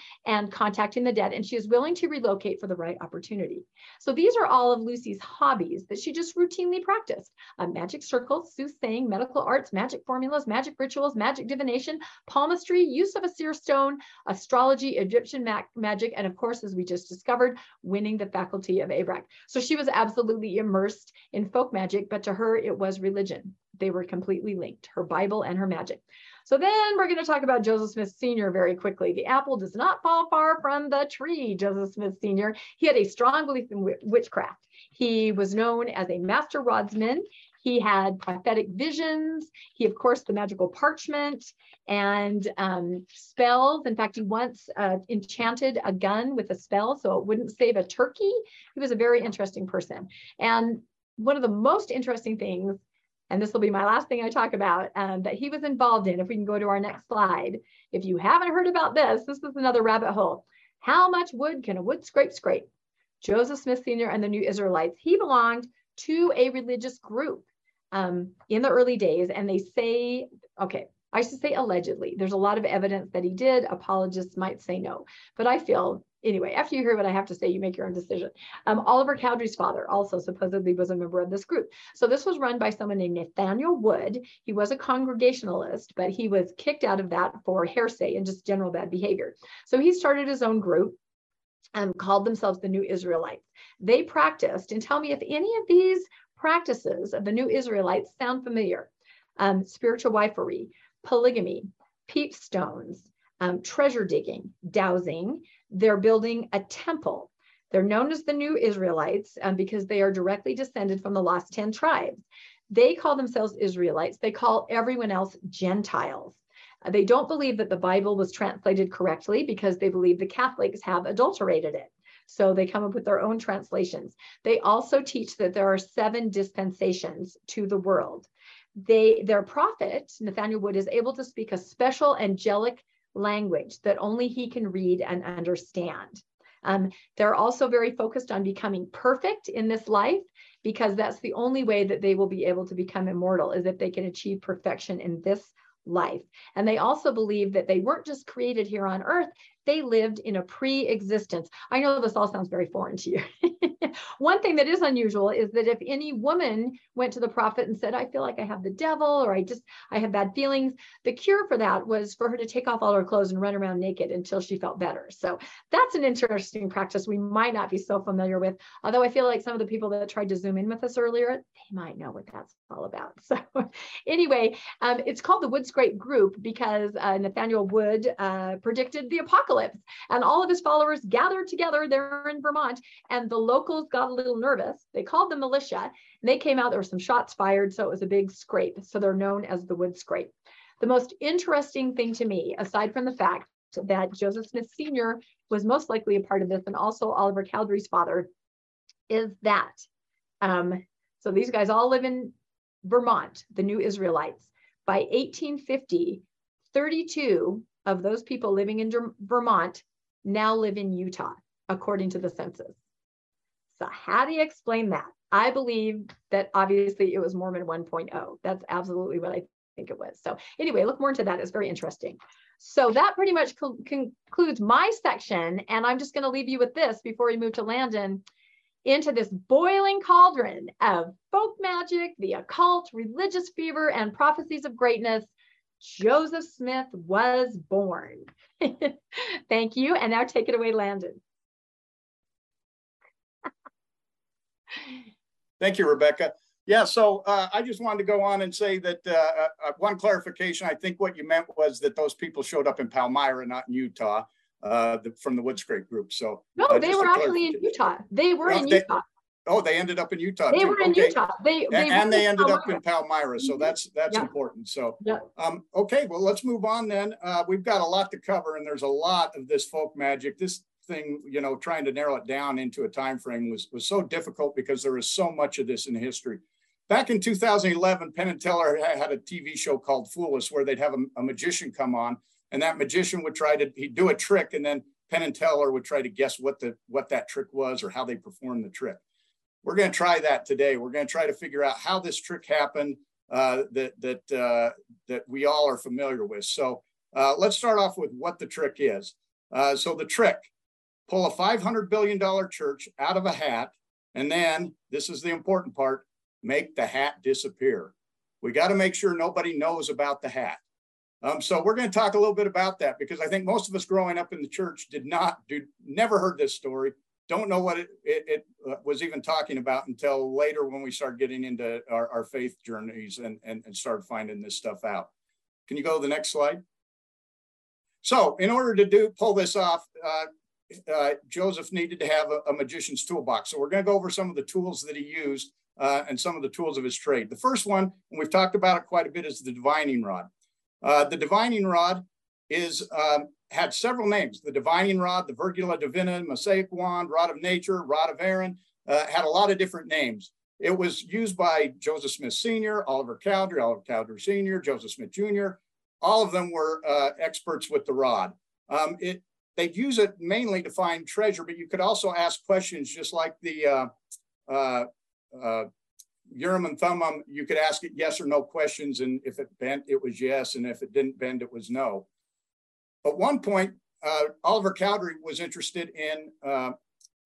contacting the dead. And she is willing to relocate for the right opportunity. So these are all of Lucy's hobbies that she just routinely practiced. Magic circles, soothsaying, medical arts, magic formulas, magic rituals, magic divination, palmistry, use of a seer stone, astrology, Egyptian mag magic, and of course, as we just discovered, winning the faculty of Abrac. So she was absolutely immersed in folk magic, but to her, it was religion. They were completely linked, her Bible and her magic. So then we're going to talk about Joseph Smith Sr. very quickly. The apple does not fall far from the tree, Joseph Smith Sr. He had a strong belief in witchcraft. He was known as a master rodsman. He had prophetic visions. He, of course, the magical parchment and um, spells. In fact, he once uh, enchanted a gun with a spell so it wouldn't save a turkey. He was a very interesting person. And one of the most interesting things, and this will be my last thing I talk about, um, that he was involved in, if we can go to our next slide. If you haven't heard about this, this is another rabbit hole. How much wood can a wood scrape scrape? Joseph Smith Sr. and the New Israelites. He belonged to a religious group um, in the early days, and they say, okay, I should say allegedly. There's a lot of evidence that he did. Apologists might say no, but I feel anyway. After you hear what I have to say, you make your own decision. Um, Oliver Cowdery's father also supposedly was a member of this group. So this was run by someone named Nathaniel Wood. He was a Congregationalist, but he was kicked out of that for hearsay and just general bad behavior. So he started his own group and called themselves the New Israelites. They practiced, and tell me if any of these practices of the New Israelites sound familiar. Um, spiritual wifery, polygamy, peepstones, um, treasure digging, dowsing. They're building a temple. They're known as the New Israelites um, because they are directly descended from the lost 10 tribes. They call themselves Israelites. They call everyone else Gentiles. Uh, they don't believe that the Bible was translated correctly because they believe the Catholics have adulterated it. So they come up with their own translations. They also teach that there are seven dispensations to the world. They, their prophet, Nathaniel Wood, is able to speak a special angelic language that only he can read and understand. Um, they're also very focused on becoming perfect in this life because that's the only way that they will be able to become immortal is if they can achieve perfection in this life. And they also believe that they weren't just created here on earth, they lived in a pre existence. I know this all sounds very foreign to you. One thing that is unusual is that if any woman went to the prophet and said, I feel like I have the devil, or I just, I have bad feelings, the cure for that was for her to take off all her clothes and run around naked until she felt better. So that's an interesting practice we might not be so familiar with. Although I feel like some of the people that tried to zoom in with us earlier, they might know what that's all about. So anyway, um, it's called the Wood Scrape Group because uh, Nathaniel Wood uh, predicted the apocalypse apocalypse. And all of his followers gathered together there in Vermont, and the locals got a little nervous. They called the militia, and they came out. There were some shots fired, so it was a big scrape. So they're known as the wood scrape. The most interesting thing to me, aside from the fact that Joseph Smith Sr. was most likely a part of this, and also Oliver Cowdery's father, is that. Um, so these guys all live in Vermont, the New Israelites. By 1850, 32 of those people living in Vermont now live in Utah, according to the census. So, how do you explain that? I believe that obviously it was Mormon 1.0. That's absolutely what I think it was. So, anyway, look more into that. It's very interesting. So, that pretty much co concludes my section. And I'm just going to leave you with this before we move to Landon into this boiling cauldron of folk magic, the occult, religious fever, and prophecies of greatness, Joseph Smith was born. Thank you. And now take it away, Landon. Thank you, Rebecca. Yeah, so uh, I just wanted to go on and say that uh, uh, uh one clarification. I think what you meant was that those people showed up in Palmyra, not in Utah uh, the, from the wood scrape group. So no, uh, they were actually in Utah. They were in Utah. Oh, they ended up in Utah. They too. were in okay. Utah. They, they and, and they ended Palmyra. up in Palmyra. So mm-hmm. that's that's important. So um, okay, well let's move on then. Uh, we've got a lot to cover, and there's a lot of this folk magic. This thing, you know, trying to narrow it down into a time frame was was so difficult because there is so much of this in history. Back in 2011, Penn and Teller had a TV show called Fool Us, where they'd have a, a magician come on, and that magician would try to he'd do a trick, and then Penn and Teller would try to guess what the what that trick was or how they performed the trick. We're going to try that today. We're going to try to figure out how this trick happened uh, that that uh, that we all are familiar with. So uh, let's start off with what the trick is. Uh, so the trick: pull a 500 billion dollar church out of a hat, and then this is the important part: make the hat disappear. We got to make sure nobody knows about the hat. Um, so we're going to talk a little bit about that because I think most of us growing up in the church did not, do, never heard this story, don't know what it, it, it uh, was even talking about until later when we started getting into our, our faith journeys and, and, and started finding this stuff out. Can you go to the next slide? So in order to do pull this off, uh, uh, Joseph needed to have a, a, magician's toolbox. So we're going to go over some of the tools that he used uh, and some of the tools of his trade. The first one, and we've talked about it quite a bit, is the divining rod. Uh, the divining rod is um, had several names: the divining rod, the Virgula Divina, Mosaic wand, rod of nature, rod of Aaron. Uh, had a lot of different names. It was used by Joseph Smith Sr., Oliver Cowdery, Oliver Cowdery Sr., Joseph Smith Jr. All of them were uh, experts with the rod. Um, it, they'd use it mainly to find treasure, but you could also ask questions, just like the uh, uh, uh Urim and Thummim, you could ask it yes or no questions. And if it bent, it was yes. And if it didn't bend, it was no. At one point, uh, Oliver Cowdery was interested in, uh,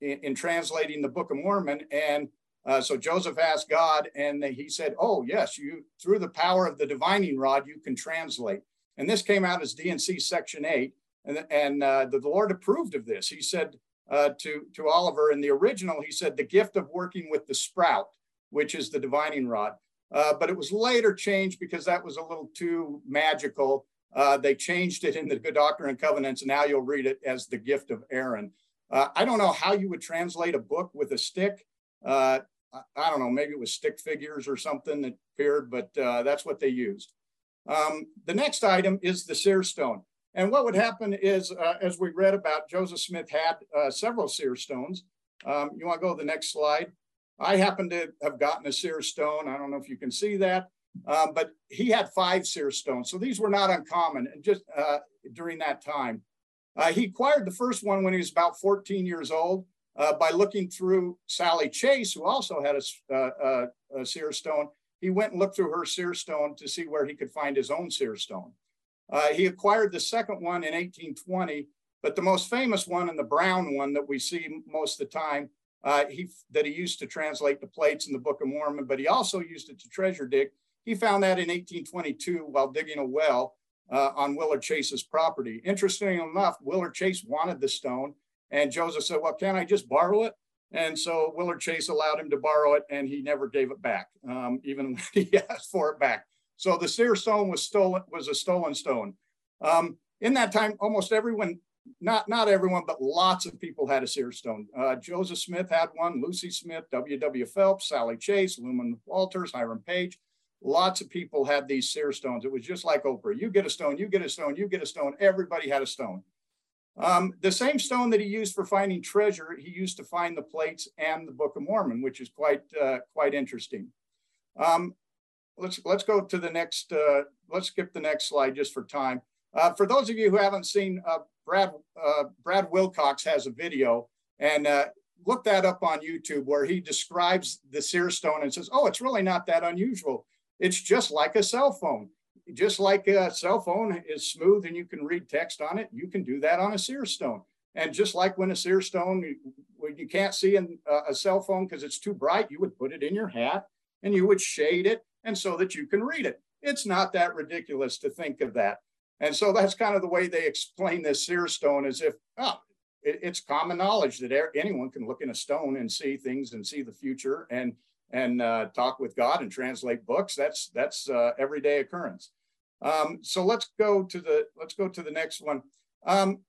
in, in, translating the Book of Mormon. And uh, so Joseph asked God, and he said, Oh, yes, you through the power of the divining rod, you can translate. And this came out as D&C Section 8. And, and uh, the, the Lord approved of this. He said uh, to, to Oliver in the original, he said, The gift of working with the sprout which is the divining rod. Uh, but it was later changed because that was a little too magical. Uh, they changed it in the Good Doctrine and Covenants, now you'll read it as the gift of Aaron. Uh, I don't know how you would translate a book with a stick. Uh, I don't know, maybe it was stick figures or something that appeared, but uh, that's what they used. Um, the next item is the seer stone. And what would happen is, uh, as we read about, Joseph Smith had several seer stones. Um, you want to go to the next slide? I happen to have gotten a seer stone. I don't know if you can see that, um, but he had five seer stones. So these were not uncommon and just uh, during that time. Uh, he acquired the first one when he was about 14 years old uh, by looking through Sally Chase, who also had a, uh, a, seer stone. He went and looked through her seer stone to see where he could find his own seer stone. Uh, he acquired the second one in 1820, but the most famous one and the brown one that we see most of the time uh, he, that he used to translate the plates in the Book of Mormon, but he also used it to treasure dig. He found that in 1822 while digging a well uh, on Willard Chase's property. Interestingly enough, Willard Chase wanted the stone, and Joseph said, Well, can I just borrow it? And so Willard Chase allowed him to borrow it, and he never gave it back, um, even when he asked for it back. So the seer stone was stolen, was a stolen stone. Um, in that time, almost everyone not not everyone, but lots of people had a seer stone. Uh, Joseph Smith had one, Lucy Smith, W.W. Phelps, Sally Chase, Luman Walters, Hiram Page. Lots of people had these seer stones. It was just like Oprah. You get a stone, you get a stone, you get a stone. Everybody had a stone. Um, the same stone that he used for finding treasure, he used to find the plates and the Book of Mormon, which is quite uh, quite interesting. Um, let's let's go to the next. Uh, let's skip the next slide just for time. Uh, for those of you who haven't seen, uh, Brad uh, Brad Wilcox has a video, and uh, look that up on YouTube where he describes the seer stone and says, "Oh, it's really not that unusual. It's just like a cell phone." just like a cell phone is smooth and you can read text on it, you can do that on a seer stone. And just like when a seer stone, when you can't see in a cell phone because it's too bright, you would put it in your hat and you would shade it and so that you can read it. It's not that ridiculous to think of that. And so that's kind of the way they explain this seer stone as if, oh, it's common knowledge that anyone can look in a stone and see things and see the future and and uh, talk with God and translate books. That's that's uh, everyday occurrence. Um, so let's go to the let's go to the next one. Um,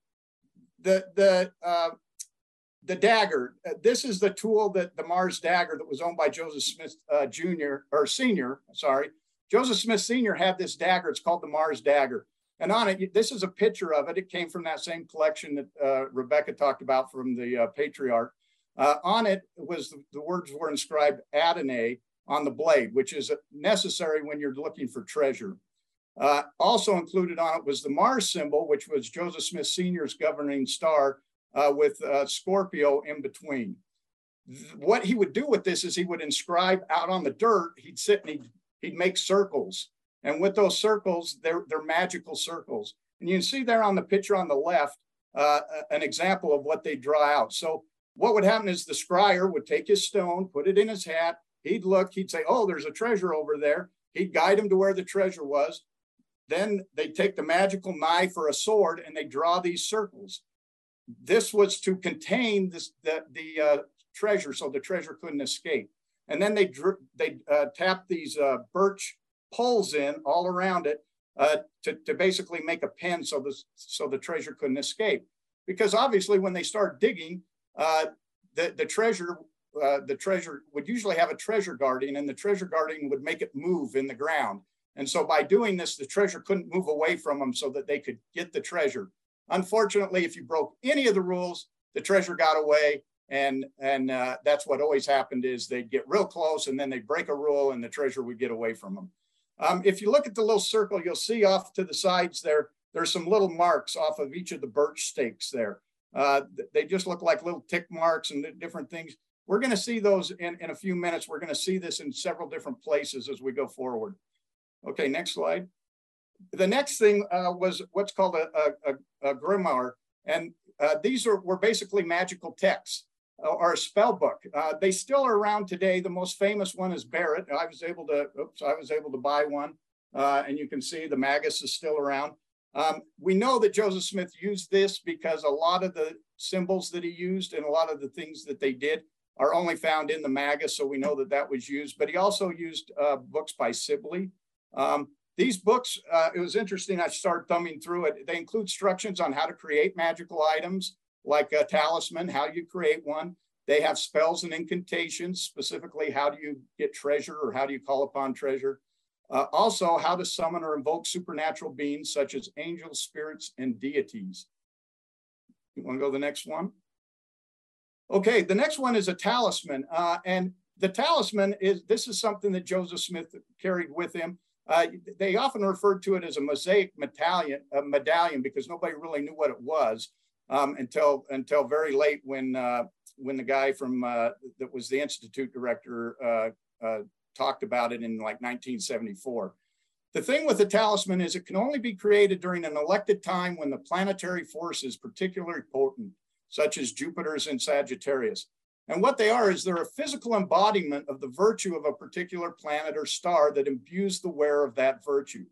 the the uh, the dagger. Uh, this is the tool that the Mars dagger that was owned by Joseph Smith uh, Jr. or Senior. Sorry, Joseph Smith Senior had this dagger. It's called the Mars dagger. And on it, this is a picture of it. It came from that same collection that uh, Rebecca talked about from the patriarch. Uh, on it was the, the, words were inscribed Adonai on the blade, which is necessary when you're looking for treasure. Uh, also included on it was the Mars symbol, which was Joseph Smith Sr.'s governing star uh, with uh, Scorpio in between. What he would do with this is he would inscribe out on the dirt, he'd sit and he'd, he'd make circles. And with those circles, they're, they're magical circles. And you can see there on the picture on the left, uh, an example of what they draw out. So what would happen is the scryer would take his stone, put it in his hat. He'd look, he'd say, oh, there's a treasure over there. He'd guide him to where the treasure was. Then they take the magical knife or a sword and they draw these circles. This was to contain this, the, the uh, treasure so the treasure couldn't escape. And then they, they uh, tap these uh, birch poles in all around it uh, to, to basically make a pen so the, so the treasure couldn't escape. Because obviously when they start digging, uh, the, the treasure uh, the treasure would usually have a treasure guardian and the treasure guardian would make it move in the ground. And so by doing this, the treasure couldn't move away from them so that they could get the treasure. Unfortunately, if you broke any of the rules, the treasure got away. And, and uh, that's what always happened is they'd get real close and then they'd break a rule and the treasure would get away from them. Um, if you look at the little circle, you'll see off to the sides there, there's some little marks off of each of the birch stakes there. Uh, they just look like little tick marks and different things. We're going to see those in, in a few minutes. We're going to see this in several different places as we go forward. Okay, next slide. The next thing uh, was what's called a, a, a grimoire. And uh, these are, were basically magical texts uh, or a spell book. Uh, they still are around today. The most famous one is Barrett. I was able to, oops, I was able to buy one. Uh, and you can see the Magus is still around. Um, we know that Joseph Smith used this because a lot of the symbols that he used and a lot of the things that they did are only found in the Magus. So we know that that was used, but he also used uh, books by Sibly. Um, these books, uh, it was interesting. I started thumbing through it. They include instructions on how to create magical items like a talisman, how you create one. They have spells and incantations, specifically how do you get treasure or how do you call upon treasure. Uh, also, how to summon or invoke supernatural beings such as angels, spirits, and deities. You want to go to the next one? Okay, the next one is a talisman. Uh, and the talisman is this is something that Joseph Smith carried with him. Uh, they often referred to it as a mosaic medallion, a medallion because nobody really knew what it was um, until until very late when uh, when the guy from uh, that was the institute director uh, talked about it in like 1974. The thing with the talisman is it can only be created during an elected time when the planetary force is particularly potent, such as Jupiter's in Sagittarius. And what they are is they're a physical embodiment of the virtue of a particular planet or star that imbues the wearer of that virtue.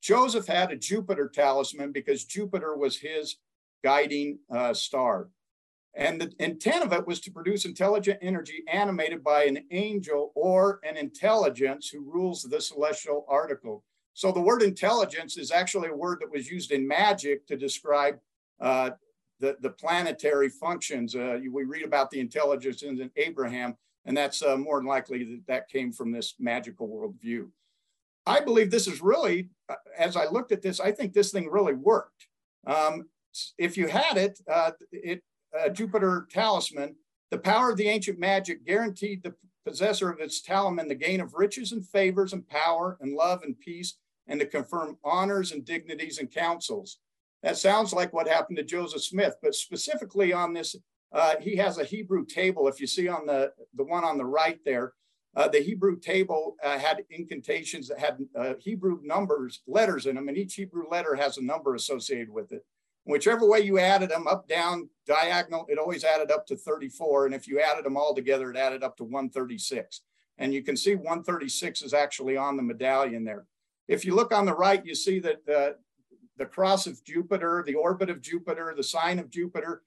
Joseph had a Jupiter talisman because Jupiter was his guiding uh, star. And the intent of it was to produce intelligent energy animated by an angel or an intelligence who rules the celestial article. So the word intelligence is actually a word that was used in magic to describe uh, the, the planetary functions. Uh, we read about the intelligence in Abraham, and that's uh, more than likely that that came from this magical worldview. I believe this is really, uh, as I looked at this, I think this thing really worked. Um, if you had it, uh, it uh, Jupiter talisman, the power of the ancient magic guaranteed the possessor of its talisman the gain of riches and favors and power and love and peace and to confirm honors and dignities and councils. That sounds like what happened to Joseph Smith, but specifically on this, uh, he has a Hebrew table. If you see on the, the one on the right there, uh, the Hebrew table uh, had incantations that had uh, Hebrew numbers, letters in them, and each Hebrew letter has a number associated with it. Whichever way you added them, up, down, diagonal, it always added up to 34. And if you added them all together, it added up to 136. And you can see 136 is actually on the medallion there. If you look on the right, you see that the, the cross of Jupiter, the orbit of Jupiter, the sign of Jupiter,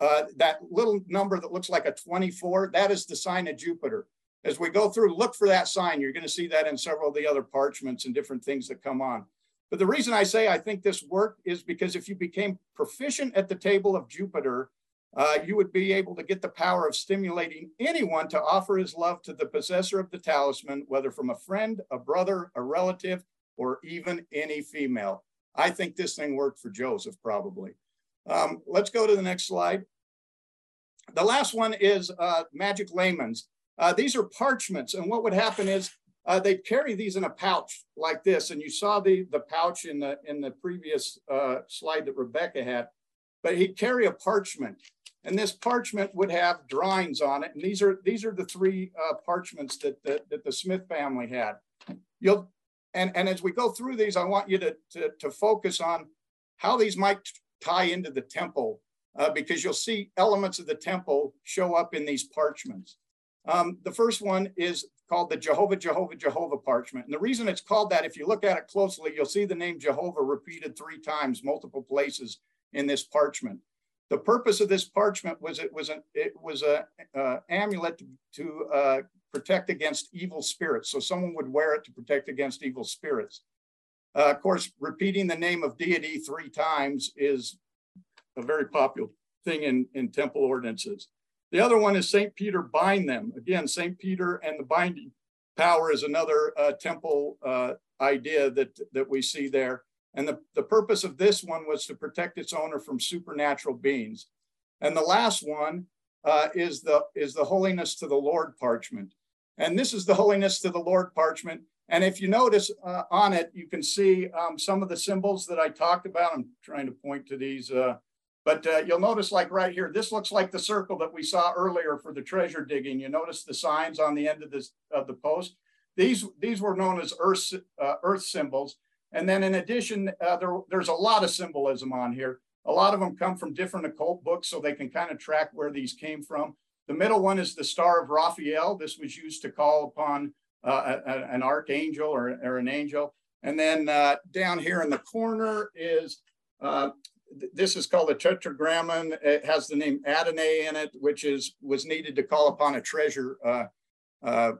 uh, that little number that looks like a 24, that is the sign of Jupiter. As we go through, look for that sign. You're going to see that in several of the other parchments and different things that come on. But the reason I say I think this worked is because if you became proficient at the table of Jupiter, uh, you would be able to get the power of stimulating anyone to offer his love to the possessor of the talisman, whether from a friend, a brother, a relative, or even any female. I think this thing worked for Joseph probably. Um, let's go to the next slide. The last one is uh, magic lamens. Uh, these are parchments, and what would happen is uh, they'd carry these in a pouch like this, and you saw the the pouch in the in the previous uh, slide that Rebecca had. But he'd carry a parchment, and this parchment would have drawings on it. And these are these are the three uh, parchments that, that that the Smith family had. You'll and, and as we go through these, I want you to, to, to focus on how these might tie into the temple, uh, because you'll see elements of the temple show up in these parchments. Um, the first one is called the Jehovah, Jehovah, Jehovah parchment. And the reason it's called that, if you look at it closely, you'll see the name Jehovah repeated three times, multiple places in this parchment. The purpose of this parchment was it was an it was a uh, amulet to, uh, protect against evil spirits. So someone would wear it to protect against evil spirits. Uh, of course, repeating the name of deity three times is a very popular thing in, in temple ordinances. The other one is St. Peter bind them. Again, St. Peter and the binding power is another uh, temple uh, idea that, that we see there. And the, the purpose of this one was to protect its owner from supernatural beings. And the last one uh, is, the, is the holiness to the Lord parchment. And this is the holiness to the Lord parchment. And if you notice uh, on it, you can see um, some of the symbols that I talked about. I'm trying to point to these, uh, but uh, you'll notice like right here, this looks like the circle that we saw earlier for the treasure digging. You notice the signs on the end of this of the post. These these were known as earth uh, earth symbols. And then in addition, uh, there, there's a lot of symbolism on here. A lot of them come from different occult books, so they can kind of track where these came from. The middle one is the Star of Raphael. This was used to call upon uh, a, a, an archangel or, or, an angel. And then uh, down here in the corner is, uh, this is called a tetragrammaton. It has the name Adonai in it, which is was needed to call upon a treasure, uh, uh,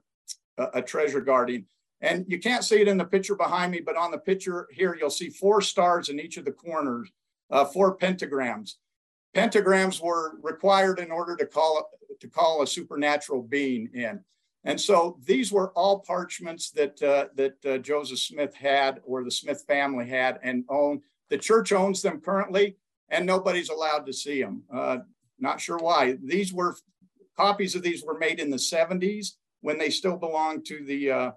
a treasure guardian. And you can't see it in the picture behind me, but on the picture here, you'll see four stars in each of the corners, uh, four pentagrams. Pentagrams were required in order to call to call a supernatural being in. And so these were all parchments that uh, that uh, Joseph Smith had, or the Smith family had, and owned. The church owns them currently, and nobody's allowed to see them. Uh, not sure why. These were copies of these were made in the 70s when they still belonged to the uh,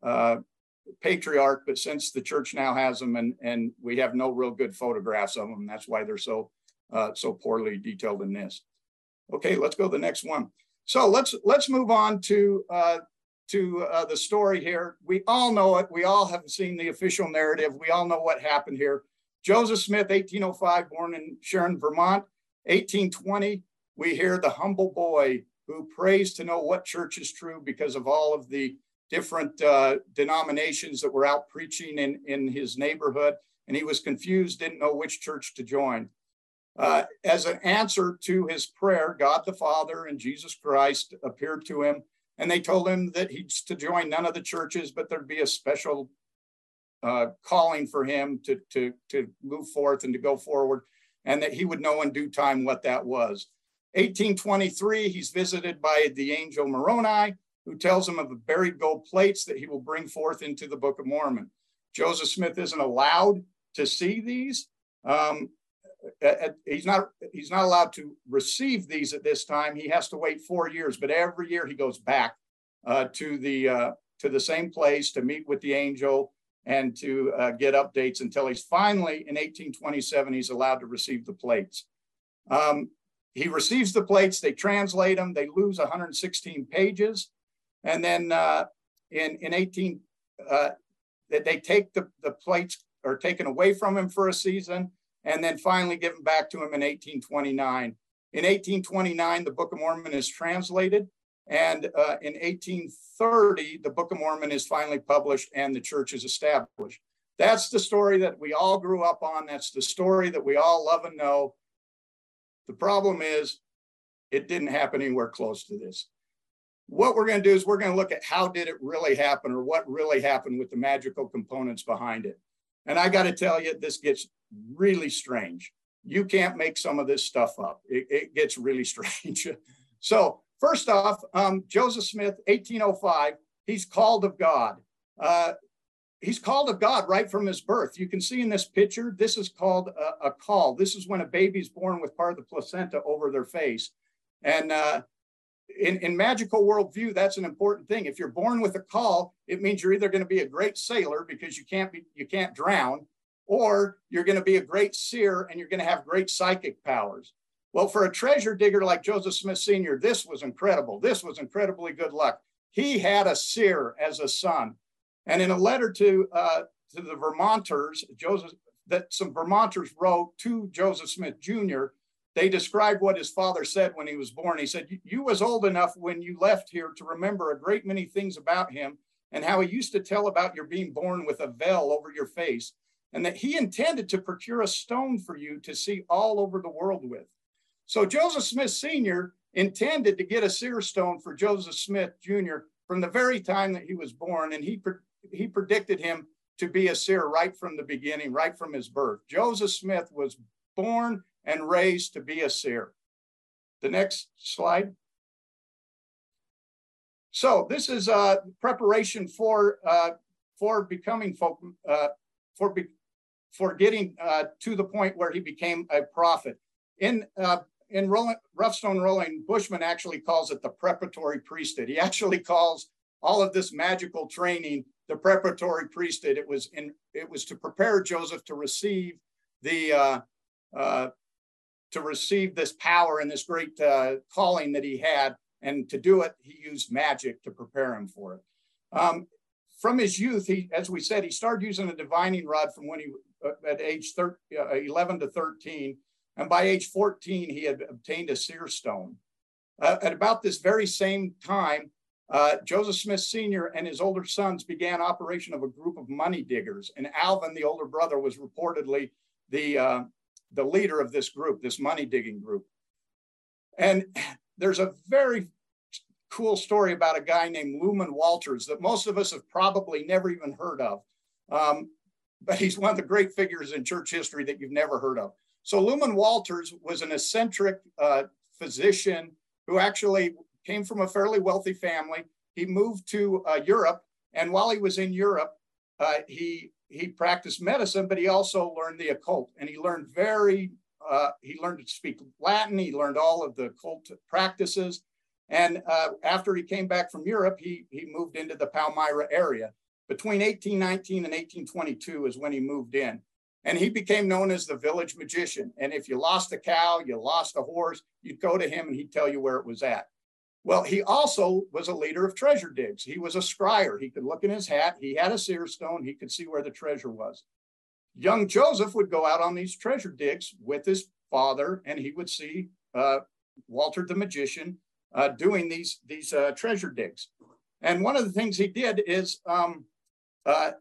uh, patriarch, but since the church now has them, and and we have no real good photographs of them, that's why they're so uh, so poorly detailed in this. Okay, let's go to the next one. So let's let's move on to uh, to uh, the story here. We all know it. We all have seen the official narrative. We all know what happened here. Joseph Smith, 1805, born in Sharon, Vermont. 1820, we hear the humble boy who prays to know what church is true because of all of the different uh, denominations that were out preaching in, in his neighborhood. And he was confused, didn't know which church to join. Uh, as an answer to his prayer, God the Father and Jesus Christ appeared to him, and they told him that he's to join none of the churches, but there'd be a special uh, calling for him to, to, to move forth and to go forward. and that he would know in due time what that was. 1823, he's visited by the angel Moroni, who tells him of the buried gold plates that he will bring forth into the Book of Mormon. Joseph Smith isn't allowed to see these. Um, he's not he's not allowed to receive these at this time. He has to wait four years, but every year he goes back uh, to the uh, to the same place to meet with the angel and to uh, get updates until he's finally in 1827 he's allowed to receive the plates. Um, he receives the plates, they translate them, they lose 116 pages, and then uh, in in 18 uh, they take the the plates are taken away from him for a season and then finally given back to him in 1829. In 1829, the Book of Mormon is translated, and uh, in 1830, the Book of Mormon is finally published and the church is established. That's the story that we all grew up on. That's the story that we all love and know. The problem is, it didn't happen anywhere close to this. What we're going to do is we're going to look at how did it really happen or what really happened with the magical components behind it. And I got to tell you, this gets really strange. You can't make some of this stuff up. It, it gets really strange. so, first off, um, Joseph Smith, 1805, he's called of God. Uh, he's called of God right from his birth. You can see in this picture, this is called a, a caul. This is when a baby's born with part of the placenta over their face. And uh, in, in magical worldview, that's an important thing. If you're born with a caul, it means you're either going to be a great sailor because you can't be you can't drown, or you're going to be a great seer and you're going to have great psychic powers. Well, for a treasure digger like Joseph Smith Sr., this was incredible. This was incredibly good luck. He had a seer as a son. And in a letter to uh, to the Vermonters, Joseph that some Vermonters wrote to Joseph Smith Jr., they described what his father said when he was born. He said, You was old enough when you left here to remember a great many things about him and how he used to tell about your being born with a veil over your face, and that he intended to procure a stone for you to see all over the world with. So Joseph Smith Sr. intended to get a seer stone for Joseph Smith Jr. from the very time that he was born, and he, he predicted him to be a seer right from the beginning, right from his birth. Joseph Smith was born and raised to be a seer. The next slide. So this is uh, preparation for uh, for becoming folk, uh, for be, for getting uh, to the point where he became a prophet. In uh, in Rolling, Rough-Stone Rolling, Bushman actually calls it the preparatory priesthood. He actually calls all of this magical training the preparatory priesthood. It was in it was to prepare Joseph to receive the uh, uh, to receive this power and this great uh, calling that he had. And to do it, he used magic to prepare him for it. Um, from his youth, he, as we said, he started using a divining rod from when he, uh, at age thir- uh, 11 to 13. And by age 14, he had obtained a seer stone. Uh, at about this very same time, uh, Joseph Smith Sr. and his older sons began operation of a group of money diggers. And Alvin, the older brother, was reportedly the, uh, the leader of this group, this money digging group. And there's a very cool story about a guy named Luman Walters that most of us have probably never even heard of. Um, but he's one of the great figures in church history that you've never heard of. So Luman Walters was an eccentric uh, physician who actually came from a fairly wealthy family. He moved to uh, Europe, and while he was in Europe, uh, he he practiced medicine, but he also learned the occult, and he learned very uh, he learned to speak Latin. He learned all of the occult practices, and uh, after he came back from Europe, he he moved into the Palmyra area. Between 1819 and 1822 is when he moved in, and he became known as the village magician. And if you lost a cow, you lost a horse, you'd go to him and he'd tell you where it was at. Well, he also was a leader of treasure digs. He was a scryer. He could look in his hat. He had a seer stone. He could see where the treasure was. Young Joseph would go out on these treasure digs with his father, and he would see uh, Walter the magician uh, doing these these uh, treasure digs. And one of the things he did is um, uh,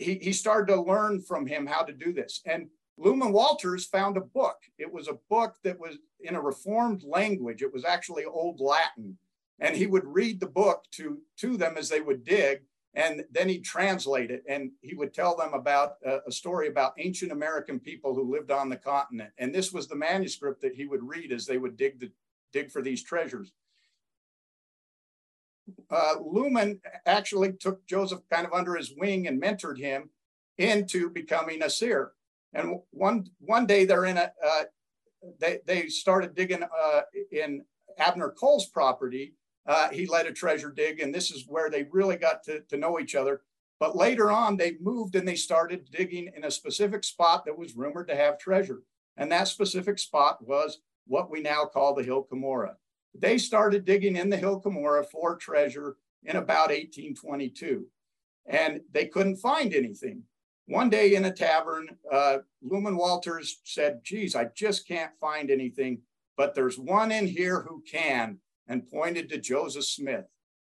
he he started to learn from him how to do this. And Luman Walters found a book. It was a book that was in a reformed language. It was actually Old Latin. And he would read the book to, to them as they would dig. and then he'd translate it and he would tell them about a, a, story about ancient American people who lived on the continent. And this was the manuscript that he would read as they would dig the dig for these treasures. Uh, Luman actually took Joseph kind of under his wing and mentored him into becoming a seer. And one one day they're in a uh, they they started digging uh, in Abner Cole's property uh, he led a treasure dig, and this is where they really got to, to know each other. But later on, they moved and they started digging in a specific spot that was rumored to have treasure. And that specific spot was what we now call the Hill Cumorah. They started digging in the Hill Cumorah for treasure in about 1822, and they couldn't find anything. One day in a tavern, uh, Luman Walters said, Geez, I just can't find anything, but there's one in here who can and pointed to Joseph Smith.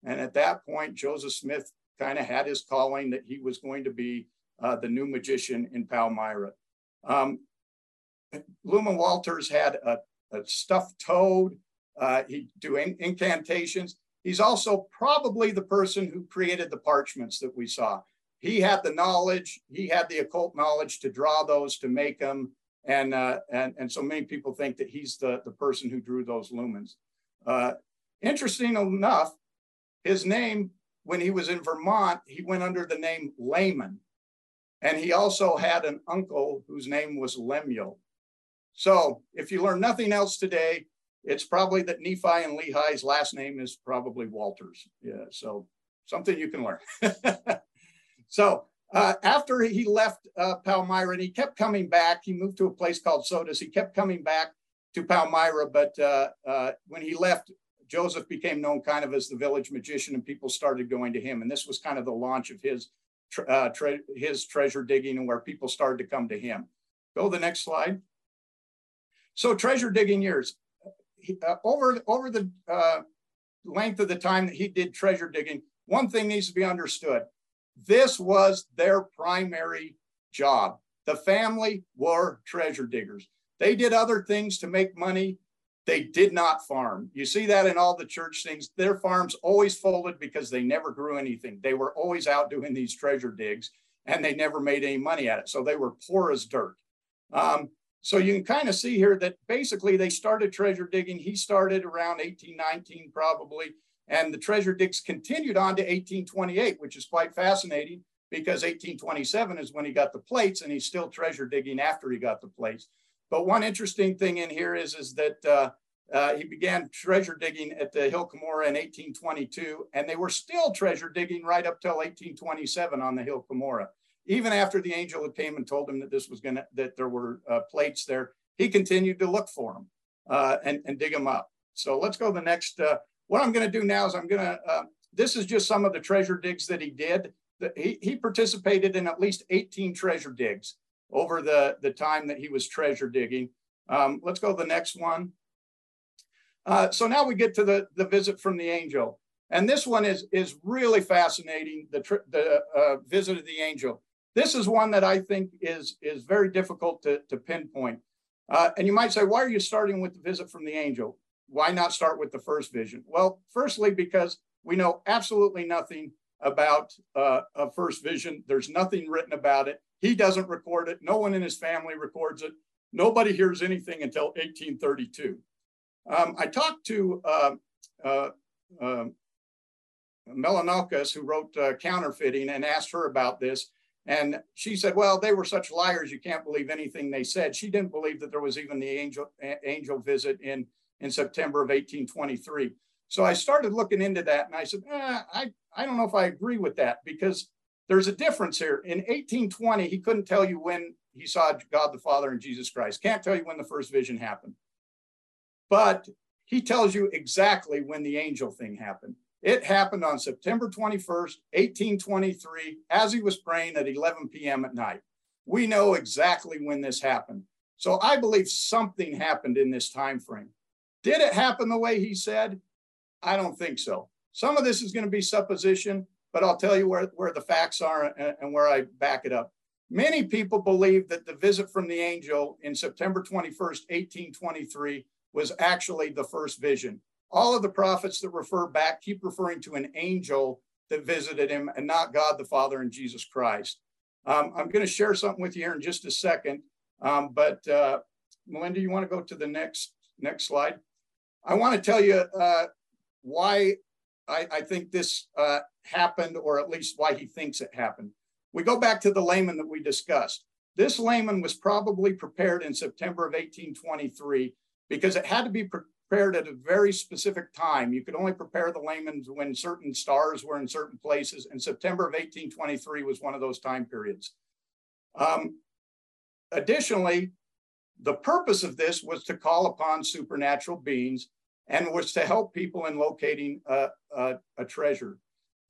And at that point, Joseph Smith kind of had his calling that he was going to be uh, the new magician in Palmyra. Um, Luman Walters had a, a stuffed toad. Uh, he'd do in, incantations. He's also probably the person who created the parchments that we saw. He had the knowledge, he had the occult knowledge to draw those, to make them. And, uh, and, and so many people think that he's the, the person who drew those lamens. Uh, Interesting enough, his name, when he was in Vermont, he went under the name Laman. And he also had an uncle whose name was Lemuel. So if you learn nothing else today, it's probably that Nephi and Lehi's last name is probably Walters. Yeah, so something you can learn. so uh, after he left uh, Palmyra, and he kept coming back, he moved to a place called Sodus. He kept coming back to Palmyra, but uh, uh when he left, Joseph became known kind of as the village magician, and people started going to him. And this was kind of the launch of his uh, tre his treasure digging, and where people started to come to him. Go to the next slide. So treasure digging years. Uh, over over the uh, length of the time that he did treasure digging, one thing needs to be understood. This was their primary job. The family were treasure diggers. They did other things to make money they did not farm. You see that in all the church things. Their farms always folded because they never grew anything. They were always out doing these treasure digs and they never made any money at it. So they were poor as dirt. Um, so you can kind of see here that basically they started treasure digging. He started around 1819 probably, and the treasure digs continued on to 1828, which is quite fascinating because 1827 is when he got the plates and he's still treasure digging after he got the plates. But one interesting thing in here is, is that uh, uh, he began treasure digging at the Hill Cumorah in 1822, and they were still treasure digging right up till 1827 on the Hill Cumorah. Even after the angel had came and told him that this was gonna, that there were uh, plates there, he continued to look for them uh, and, and dig them up. So let's go to the next. Uh, what I'm gonna do now is I'm gonna, uh, this is just some of the treasure digs that he did. He, he participated in at least 18 treasure digs over the, the time that he was treasure digging. Um, let's go to the next one. Uh, so now we get to the, the visit from the angel. And this one is, is really fascinating, the, the uh, visit of the angel. This is one that I think is, is very difficult to, to pinpoint. Uh, and you might say, why are you starting with the visit from the angel? Why not start with the first vision? Well, firstly, because we know absolutely nothing about uh, a first vision. There's nothing written about it. He doesn't record it. No one in his family records it. Nobody hears anything until 1832. Um, I talked to uh, uh, uh, who wrote uh, Counterfeiting, and asked her about this. And she said, well, they were such liars, you can't believe anything they said. She didn't believe that there was even the angel, angel visit in, in September of 1823. So I started looking into that and I said, eh, I, I don't know if I agree with that because there's a difference here. In 1820, he couldn't tell you when he saw God the Father and Jesus Christ. Can't tell you when the first vision happened. But he tells you exactly when the angel thing happened. It happened on September 21st, 1823, as he was praying at 11 p.m. at night. We know exactly when this happened. So I believe something happened in this time frame. Did it happen the way he said? I don't think so. Some of this is going to be supposition but I'll tell you where, where the facts are and, and where I back it up. Many people believe that the visit from the angel in September 21st, 1823, was actually the first vision. All of the prophets that refer back keep referring to an angel that visited him and not God the Father and Jesus Christ. Um, I'm going to share something with you here in just a second, um, but uh, Melinda, you want to go to the next next slide? I want to tell you uh, why I, I, think this uh, happened, or at least why he thinks it happened. We go back to the lamen that we discussed. This lamen was probably prepared in September of 1823 because it had to be prepared at a very specific time. You could only prepare the lamen when certain stars were in certain places, and September of 1823 was one of those time periods. Um, additionally, the purpose of this was to call upon supernatural beings and was to help people in locating a, a, a treasure.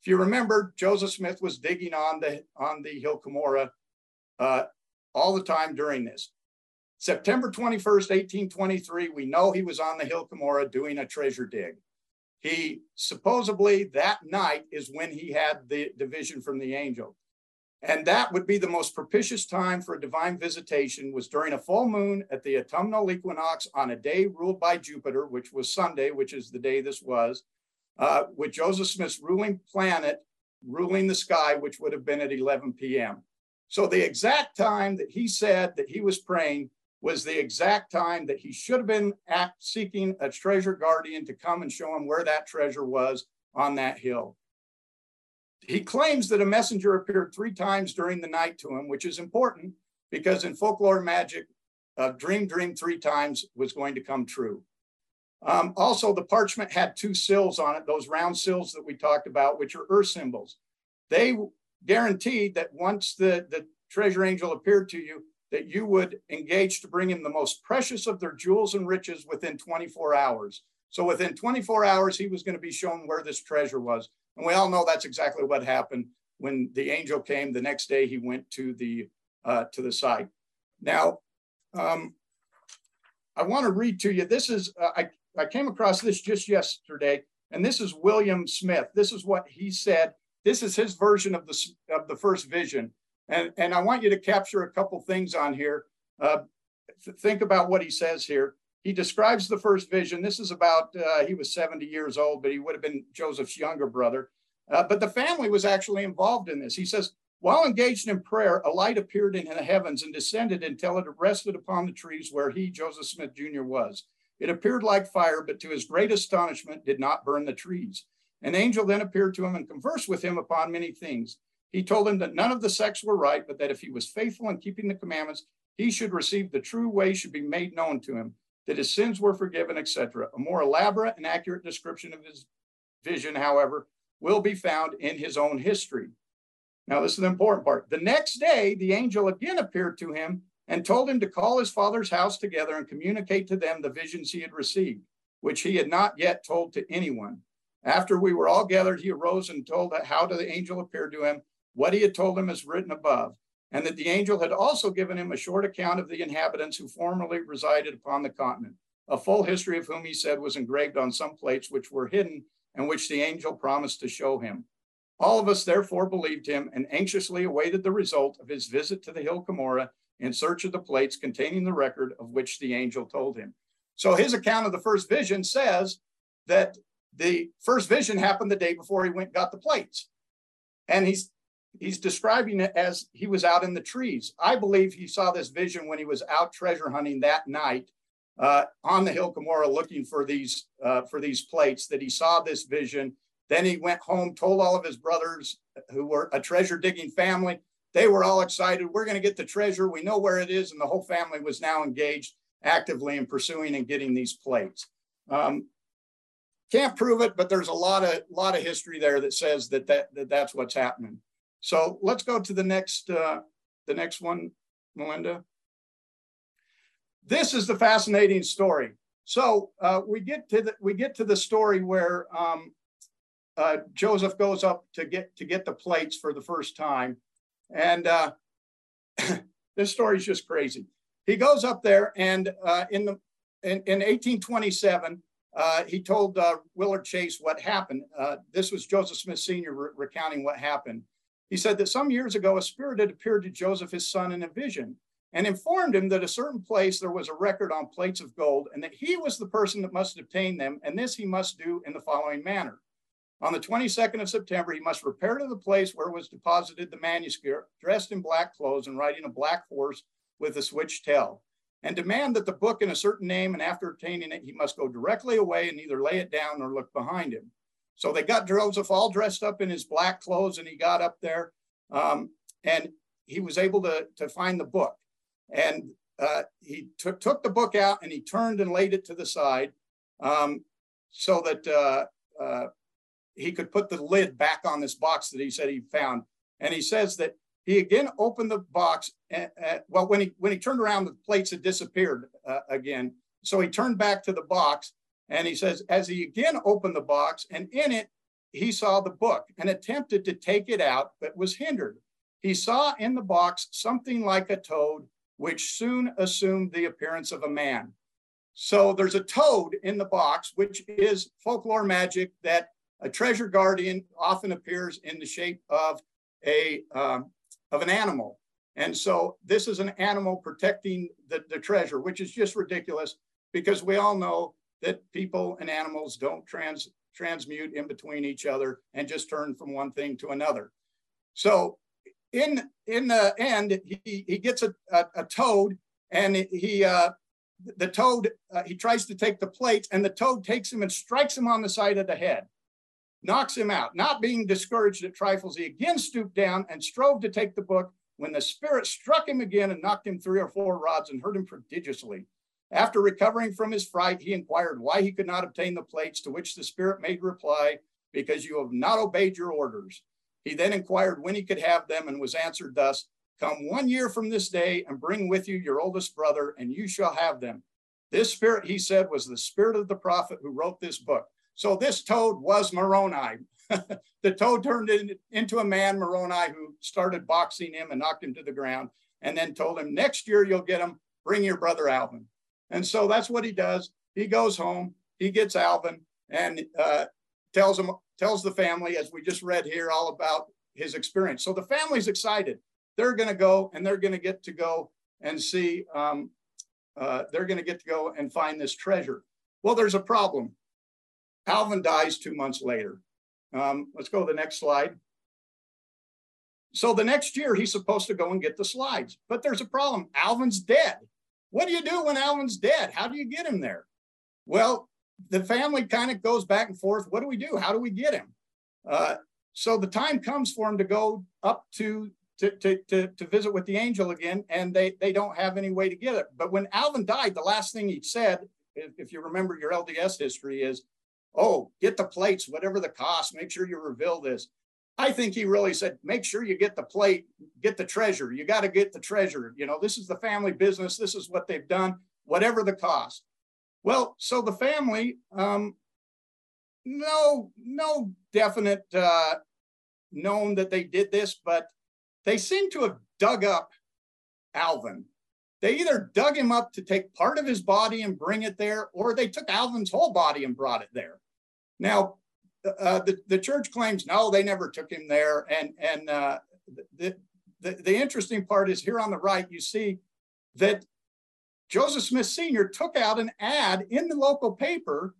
If you remember, Joseph Smith was digging on the on the Hill Cumorah uh, all the time during this. September 21st, 1823, we know he was on the Hill Cumorah doing a treasure dig. He supposedly that night is when he had the division from the angel. And that would be the most propitious time for a divine visitation was during a full moon at the autumnal equinox on a day ruled by Jupiter, which was Sunday, which is the day this was, uh, with Joseph Smith's ruling planet ruling the sky, which would have been at 11 p.m. So the exact time that he said that he was praying was the exact time that he should have been at seeking a treasure guardian to come and show him where that treasure was on that hill. He claims that a messenger appeared three times during the night to him, which is important because in folklore magic, a dream dream three times was going to come true. Um, also, the parchment had two sills on it, those round sills that we talked about, which are earth symbols. They guaranteed that once the, the treasure angel appeared to you, that you would engage to bring him the most precious of their jewels and riches within 24 hours. So within 24 hours, he was going to be shown where this treasure was. And we all know that's exactly what happened when the angel came. The next day, he went to the uh, to the site. Now, um, I want to read to you. This is uh, I I came across this just yesterday, and this is William Smith. This is what he said. This is his version of the of the first vision. And, and I want you to capture a couple things on here. Uh, th think about what he says here. He describes the first vision. This is about, uh, he was 70 years old, but he would have been Joseph's younger brother. Uh, but the family was actually involved in this. He says, while engaged in prayer, a light appeared in the heavens and descended until it rested upon the trees where he, Joseph Smith Jr., was. It appeared like fire, but to his great astonishment, did not burn the trees. An angel then appeared to him and conversed with him upon many things. He told him that none of the sects were right, but that if he was faithful in keeping the commandments, he should receive the true way should be made known to him, that his sins were forgiven, etc. A more elaborate and accurate description of his vision, however, will be found in his own history. Now, this is the important part. The next day, the angel again appeared to him and told him to call his father's house together and communicate to them the visions he had received, which he had not yet told to anyone. After we were all gathered, he arose and told how the angel appeared to him what he had told him is written above, and that the angel had also given him a short account of the inhabitants who formerly resided upon the continent, a full history of whom he said was engraved on some plates which were hidden and which the angel promised to show him. All of us therefore believed him and anxiously awaited the result of his visit to the hill Cumorah in search of the plates containing the record of which the angel told him. So his account of the first vision says that the first vision happened the day before he went got the plates. And he's he's describing it as he was out in the trees. I believe he saw this vision when he was out treasure hunting that night uh, on the hill Cumorah looking for these uh, for these plates. That he saw this vision. Then he went home, told all of his brothers who were a treasure digging family. They were all excited. We're going to get the treasure. We know where it is, and the whole family was now engaged actively in pursuing and getting these plates. Um, can't prove it, but there's a lot of lot of history there that says that, that, that that's what's happening. So let's go to the next, uh, the next one, Melinda. This is the fascinating story. So uh, we get to the we get to the story where um, uh, Joseph goes up to get to get the plates for the first time, and uh, this story is just crazy. He goes up there, and uh, in the in, in 1827, uh, he told uh, Willard Chase what happened. Uh, this was Joseph Smith Sr. Re recounting what happened. He said that some years ago, a spirit had appeared to Joseph, his son, in a vision and informed him that a certain place there was a record on plates of gold and that he was the person that must obtain them. And this he must do in the following manner. On the 22nd of September, he must repair to the place where was deposited the manuscript, dressed in black clothes and riding a black horse with a switch tail, and demand that the book in a certain name, and after obtaining it, he must go directly away and neither lay it down nor look behind him. So they got Joseph all dressed up in his black clothes, and he got up there, um, and he was able to, to find the book. And uh, he took, took the book out and he turned and laid it to the side um, so that uh, uh, he could put the lid back on this box that he said he found. And he says that he again opened the box. And, well, when he when he turned around, the plates had disappeared uh, again. So he turned back to the box, and he says, as he again opened the box, and in it he saw the book and attempted to take it out, but was hindered. He saw in the box something like a toad, which soon assumed the appearance of a man. So there's a toad in the box, which is folklore magic that a treasure guardian often appears in the shape of a um, of an animal. And so this is an animal protecting the, the treasure, which is just ridiculous because we all know that people and animals don't trans transmute in between each other and just turn from one thing to another. So in in the end, he, he gets a, a, a toad and he uh, the toad uh, he tries to take the plates and the toad takes him and strikes him on the side of the head knocks him out. Not being discouraged at trifles, he again stooped down and strove to take the book when the spirit struck him again and knocked him three or four rods and hurt him prodigiously. After recovering from his fright, he inquired why he could not obtain the plates, to which the spirit made reply, Because you have not obeyed your orders. He then inquired when he could have them and was answered thus Come one year from this day and bring with you your oldest brother, and you shall have them. This spirit, he said, was the spirit of the prophet who wrote this book. So this toad was Moroni. the toad turned in, into a man, Moroni, who started boxing him and knocked him to the ground, and then told him, next year you'll get him, bring your brother Alvin. And so that's what he does. He goes home, he gets Alvin, and uh, tells him, tells the family, as we just read here, all about his experience. So the family's excited. They're going to go and they're going to get to go and see, um, uh, they're going to get to go and find this treasure. Well, there's a problem. Alvin dies two months later. Um, let's go to the next slide. So the next year, he's supposed to go and get the slides, but there's a problem. Alvin's dead. What do you do when Alvin's dead? How do you get him there? Well, the family kind of goes back and forth. What do we do? How do we get him? Uh, so the time comes for him to go up to to, to, to, to visit with the angel again, and they, they don't have any way to get it. But when Alvin died, the last thing he said, if, if you remember your LDS history, is oh, get the plates, whatever the cost, make sure you reveal this. I think he really said, make sure you get the plate, get the treasure. You got to get the treasure. You know, this is the family business. This is what they've done, whatever the cost. Well, so the family, um, no, no definite uh, known that they did this, but they seem to have dug up Alvin. They either dug him up to take part of his body and bring it there, or they took Alvin's whole body and brought it there. Now, uh, the, the church claims no, they never took him there. And, and uh, the, the, the interesting part is here on the right, you see that Joseph Smith Sr. took out an ad in the local paper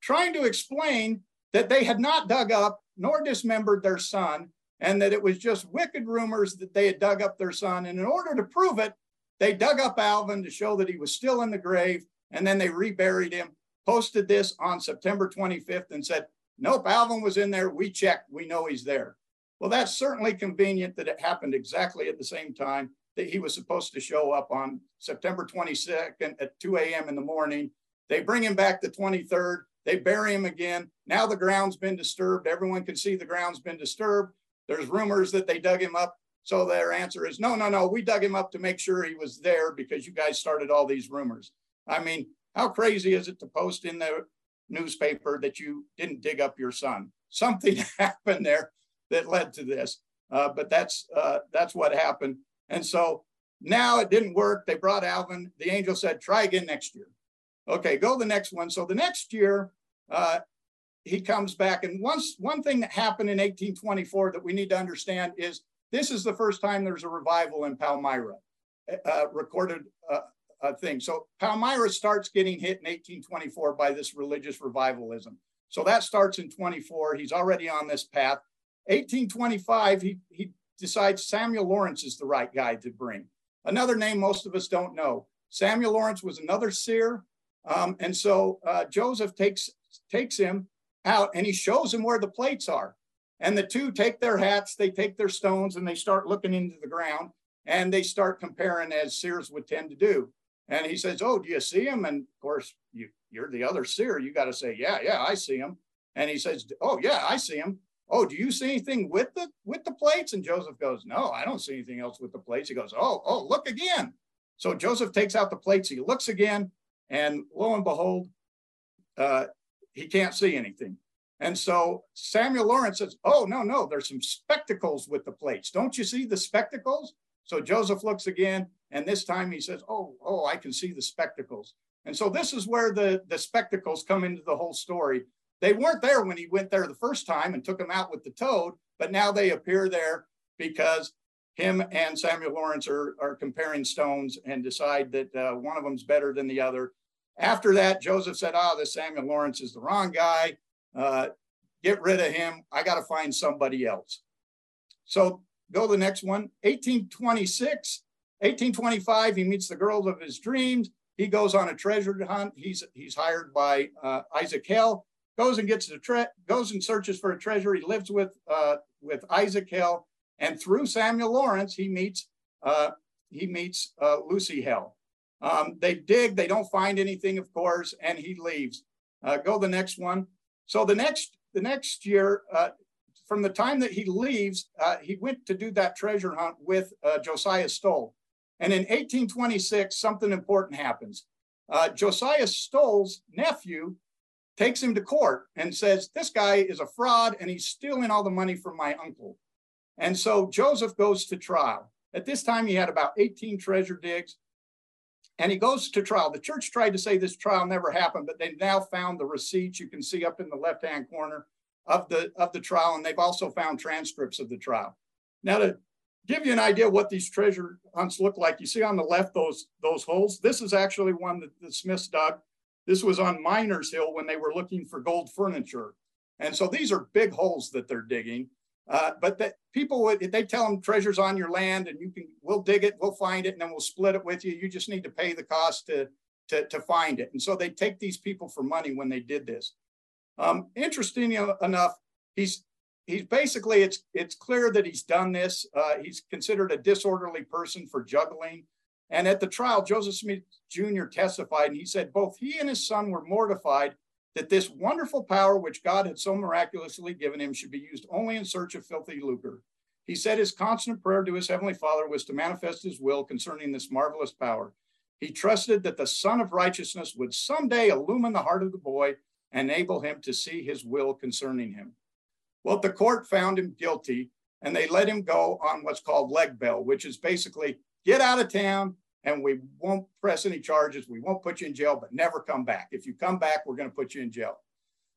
trying to explain that they had not dug up nor dismembered their son, and that it was just wicked rumors that they had dug up their son. And in order to prove it, they dug up Alvin to show that he was still in the grave, and then they reburied him posted this on September 25th and said, nope, Alvin was in there. We checked. We know he's there. Well, that's certainly convenient that it happened exactly at the same time that he was supposed to show up on September 22nd at 2 a.m. in the morning. They bring him back the 23rd. They bury him again. Now the ground's been disturbed. Everyone can see the ground's been disturbed. There's rumors that they dug him up. So their answer is no, no, no. We dug him up to make sure he was there because you guys started all these rumors. I mean, how crazy is it to post in the newspaper that you didn't dig up your son? Something happened there that led to this, uh, but that's uh, that's what happened. And so now it didn't work. They brought Alvin. The angel said, "Try again next year." Okay, go the next one. So the next year, uh, he comes back. And once one thing that happened in 1824 that we need to understand is this is the first time there's a revival in Palmyra, uh, recorded thing. So Palmyra starts getting hit in 1824 by this religious revivalism. So that starts in 24. He's already on this path. 1825, he, he decides Samuel Lawrence is the right guy to bring. Another name most of us don't know. Samuel Lawrence was another seer. Um, and so uh, Joseph takes, takes him out and he shows him where the plates are. And the two take their hats, they take their stones, and they start looking into the ground and they start comparing as seers would tend to do. And he says, Oh, do you see him? And of course, you, you're the other seer. You got to say, Yeah, yeah, I see him. And he says, Oh, yeah, I see him. Oh, do you see anything with the with the plates? And Joseph goes, No, I don't see anything else with the plates. He goes, Oh, oh, look again. So Joseph takes out the plates, he looks again, and lo and behold, uh, he can't see anything. And so Samuel Lawrence says, Oh, no, no, there's some spectacles with the plates. Don't you see the spectacles? So Joseph looks again, and this time he says, Oh, oh, I can see the spectacles. And so this is where the, the spectacles come into the whole story. They weren't there when he went there the first time and took him out with the toad, but now they appear there because him and Samuel Lawrence are, are comparing stones and decide that uh, one of them's better than the other. After that, Joseph said, Oh, this Samuel Lawrence is the wrong guy. Uh, get rid of him. I got to find somebody else. So go to the next one. 1826, 1825, he meets the girls of his dreams. He goes on a treasure hunt. He's he's hired by uh, Isaac Hale. Goes and gets the tre- goes and searches for a treasure. He lives with uh, with Isaac Hale, and through Samuel Lawrence, he meets uh, he meets uh, Lucy Hale. Um, they dig. They don't find anything, of course, and he leaves. Uh, go the next one. So the next the next year, uh, from the time that he leaves, uh, he went to do that treasure hunt with uh, Josiah Stowell. And in 1826, something important happens. Uh, Josiah Stowell's nephew takes him to court and says, This guy is a fraud and he's stealing all the money from my uncle. And so Joseph goes to trial. At this time, he had about 18 treasure digs and he goes to trial. The church tried to say this trial never happened, but they've now found the receipts you can see up in the left-hand corner of the of the trial, and they've also found transcripts of the trial. Now, to give you an idea what these treasure hunts look like, you see on the left those those holes. This is actually one that the Smiths dug. This was on Miners Hill when they were looking for gold furniture, and so these are big holes that they're digging. Uh, but that people would they tell them treasures on your land and you can we'll dig it we'll find it and then we'll split it with you you just need to pay the cost to to, to find it and so they take these people for money when they did this um, interesting enough he's he's basically it's it's clear that he's done this uh, he's considered a disorderly person for juggling and at the trial joseph smith jr testified and he said both he and his son were mortified that this wonderful power which God had so miraculously given him should be used only in search of filthy lucre. He said his constant prayer to his heavenly Father was to manifest his will concerning this marvelous power. He trusted that the Sun of Righteousness would someday illumine the heart of the boy enable him to see his will concerning him. Well, the court found him guilty and they let him go on what's called leg bail, which is basically get out of town, and we won't press any charges. We won't put you in jail, but never come back. If you come back, we're going to put you in jail.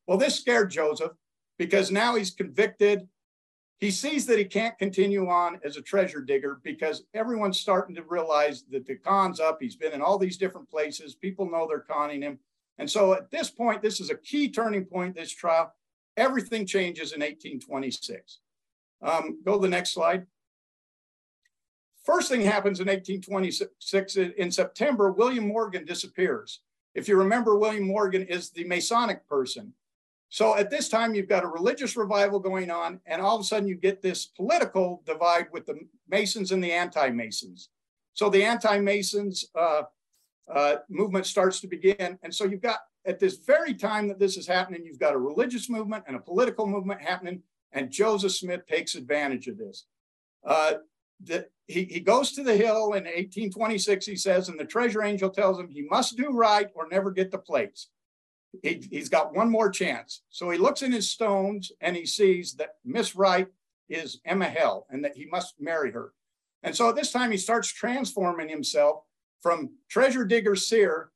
Well, this scared Joseph because now he's convicted. He sees that he can't continue on as a treasure digger because everyone's starting to realize that the con's up. He's been in all these different places. People know they're conning him. And so at this point, this is a key turning point, this trial. Everything changes in 1826. Um, go to the next slide. First thing happens in 1826 in September, William Morgan disappears. If you remember, William Morgan is the Masonic person. So at this time, you've got a religious revival going on, and all of a sudden you get this political divide with the Masons and the anti-Masons. So the anti-Masons uh, uh, movement starts to begin. And so you've got, at this very time that this is happening, you've got a religious movement and a political movement happening, and Joseph Smith takes advantage of this. Uh, the, he, he goes to the hill in 1826, he says, and the treasure angel tells him he must do right or never get the plates. He, he's got one more chance. So he looks in his stones and he sees that Miss Wright is Emma Hale and that he must marry her. And so at this time, he starts transforming himself from treasure digger seer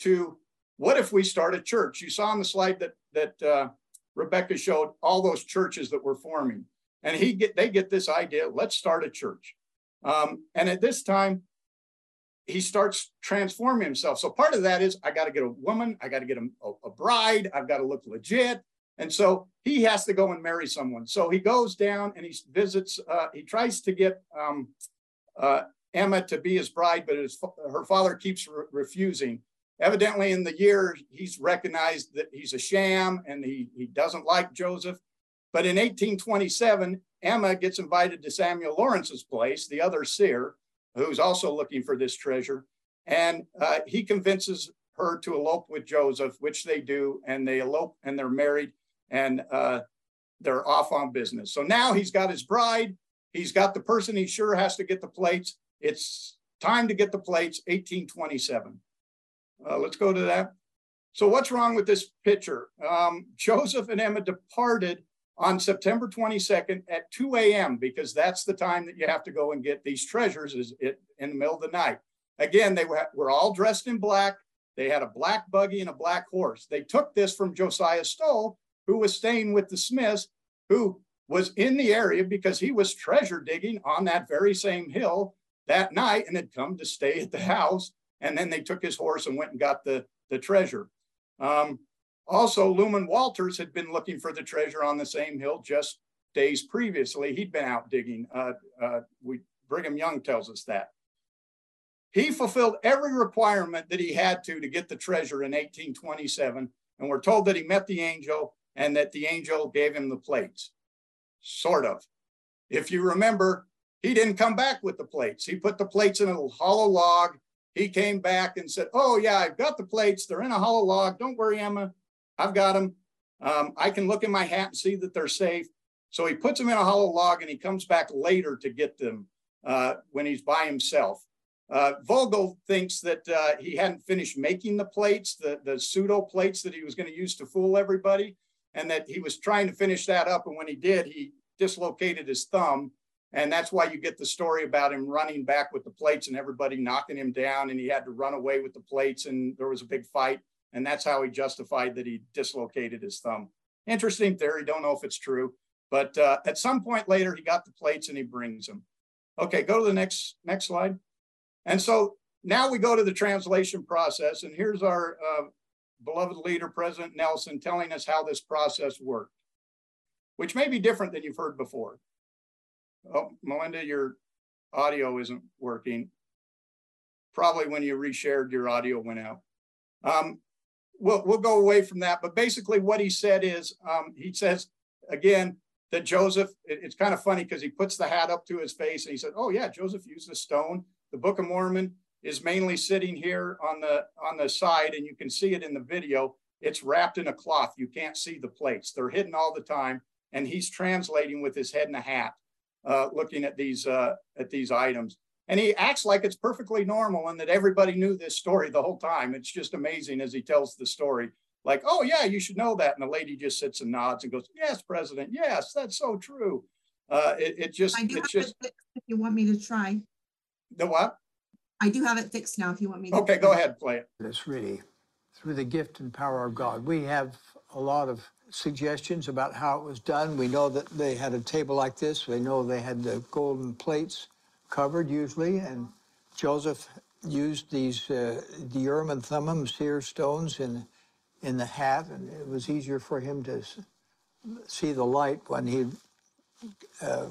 to what if we start a church? You saw on the slide that, that uh, Rebecca showed all those churches that were forming. And he get they get this idea, let's start a church. Um, and at this time, he starts transforming himself. So part of that is I got to get a woman, I got to get a, a, bride, I've got to look legit. And so he has to go and marry someone. So he goes down and he visits, uh, he tries to get um, uh, Emma to be his bride, but his, her father keeps re refusing. Evidently, in the year, he's recognized that he's a sham and he, he doesn't like Joseph. But in 1827, Emma gets invited to Samuel Lawrence's place, the other seer, who's also looking for this treasure. And uh, he convinces her to elope with Joseph, which they do, and they elope and they're married and uh, they're off on business. So now he's got his bride, he's got the person he sure has to get the plates. It's time to get the plates, 1827. Uh, let's go to that. So what's wrong with this picture? Um, Joseph and Emma departed on September 22nd at 2 a.m. because that's the time that you have to go and get these treasures is it in the middle of the night. Again, they were, were all dressed in black. They had a black buggy and a black horse. They took this from Josiah Stowell, who was staying with the Smiths, who was in the area because he was treasure digging on that very same hill that night and had come to stay at the house. And then they took his horse and went and got the, the treasure. Um, also, Luman Walters had been looking for the treasure on the same hill just days previously. He'd been out digging. Uh, uh, we, Brigham Young tells us that. He fulfilled every requirement that he had to to get the treasure in 1827. And we're told that he met the angel and that the angel gave him the plates. Sort of. If you remember, he didn't come back with the plates. He put the plates in a hollow log. He came back and said, Oh, yeah, I've got the plates. They're in a hollow log. Don't worry, Emma. I've got them. Um, I can look in my hat and see that they're safe. So he puts them in a hollow log and he comes back later to get them uh, when he's by himself. Uh, Vogel thinks that uh, he hadn't finished making the plates, the, the pseudo plates that he was going to use to fool everybody, and that he was trying to finish that up. And when he did, he dislocated his thumb. And that's why you get the story about him running back with the plates and everybody knocking him down, and he had to run away with the plates, and there was a big fight. And that's how he justified that he dislocated his thumb. Interesting theory. Don't know if it's true. But uh, at some point later, he got the plates and he brings them. Okay, go to the next next slide. And so now we go to the translation process. And here's our uh, beloved leader, President Nelson, telling us how this process worked, which may be different than you've heard before. Oh, Melinda, your audio isn't working. Probably when you reshared, your audio went out. Um, we'll, we'll go away from that. But basically, what he said is um, he says, again, that Joseph, it, it's kind of funny because he puts the hat up to his face and he said, Oh, yeah, Joseph used a stone. The Book of Mormon is mainly sitting here on the on the side, and you can see it in the video. It's wrapped in a cloth. You can't see the plates. They're hidden all the time. And he's translating with his head in a hat, uh, looking at these uh, at these items and he acts like it's perfectly normal and that everybody knew this story the whole time. It's just amazing as he tells the story. Like, oh yeah, you should know that. And the lady just sits and nods and goes, "Yes, President. Yes, that's so true." Uh, it, it just, I do it's have just. it if you want me to try. The what? I do have it fixed now. If you want me. to Okay, go ahead, play it. It's really through the gift and power of God. We have a lot of suggestions about how it was done. We know that they had a table like this. We know they had the golden plates covered usually, and Joseph used these uh, the Urim and Thummim seer stones in in the hat, and it was easier for him to see the light when he uh,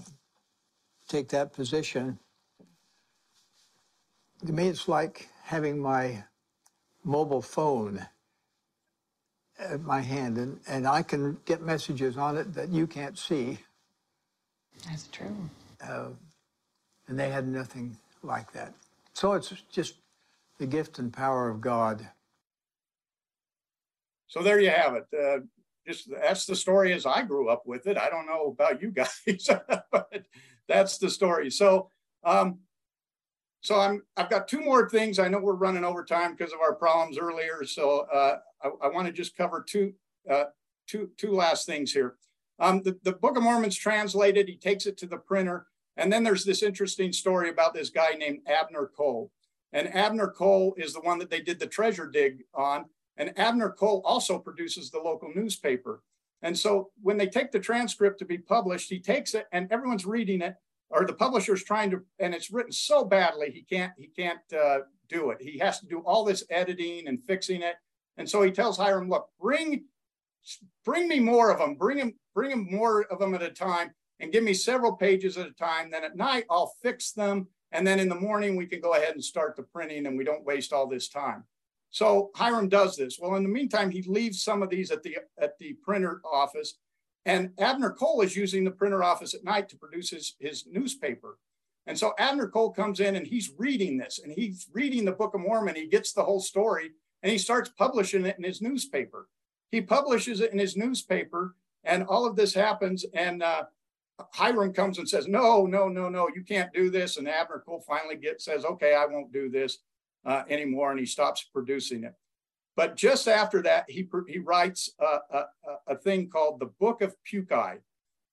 take that position. To me, it's like having my mobile phone my hand, and, and I can get messages on it that you can't see. That's true. Uh, and they had nothing like that. So it's just the gift and power of God. So there you have it. Uh, just that's the story as I grew up with it. I don't know about you guys, but that's the story. So, um, so I'm I've got two more things. I know we're running over time because of our problems earlier. So uh, I, I want to just cover two uh, two two last things here. Um, the, the Book of Mormon's translated. He takes it to the printer. And then there's this interesting story about this guy named Abner Cole. And Abner Cole is the one that they did the treasure dig on. And Abner Cole also produces the local newspaper. And so when they take the transcript to be published, he takes it and everyone's reading it, or the publisher's trying to, and it's written so badly he can't he can't uh, do it. He has to do all this editing and fixing it. And so he tells Hyrum, look, bring bring me more of them. Bring them, bring them more of them at a time and give me several pages at a time. Then at night, I'll fix them. And then in the morning, we can go ahead and start the printing and we don't waste all this time. So Hyrum does this. Well, in the meantime, he leaves some of these at the at the printer office. And Abner Cole is using the printer office at night to produce his, his newspaper. And so Abner Cole comes in and he's reading this and he's reading the Book of Mormon. He gets the whole story and he starts publishing it in his newspaper. He publishes it in his newspaper, and all of this happens. And uh, Hyrum comes and says, "No, no, no, no, you can't do this." And Abner Cole finally gets says, "Okay, I won't do this uh, anymore," and he stops producing it. But just after that, he he writes a, a, a thing called the Book of Pukei,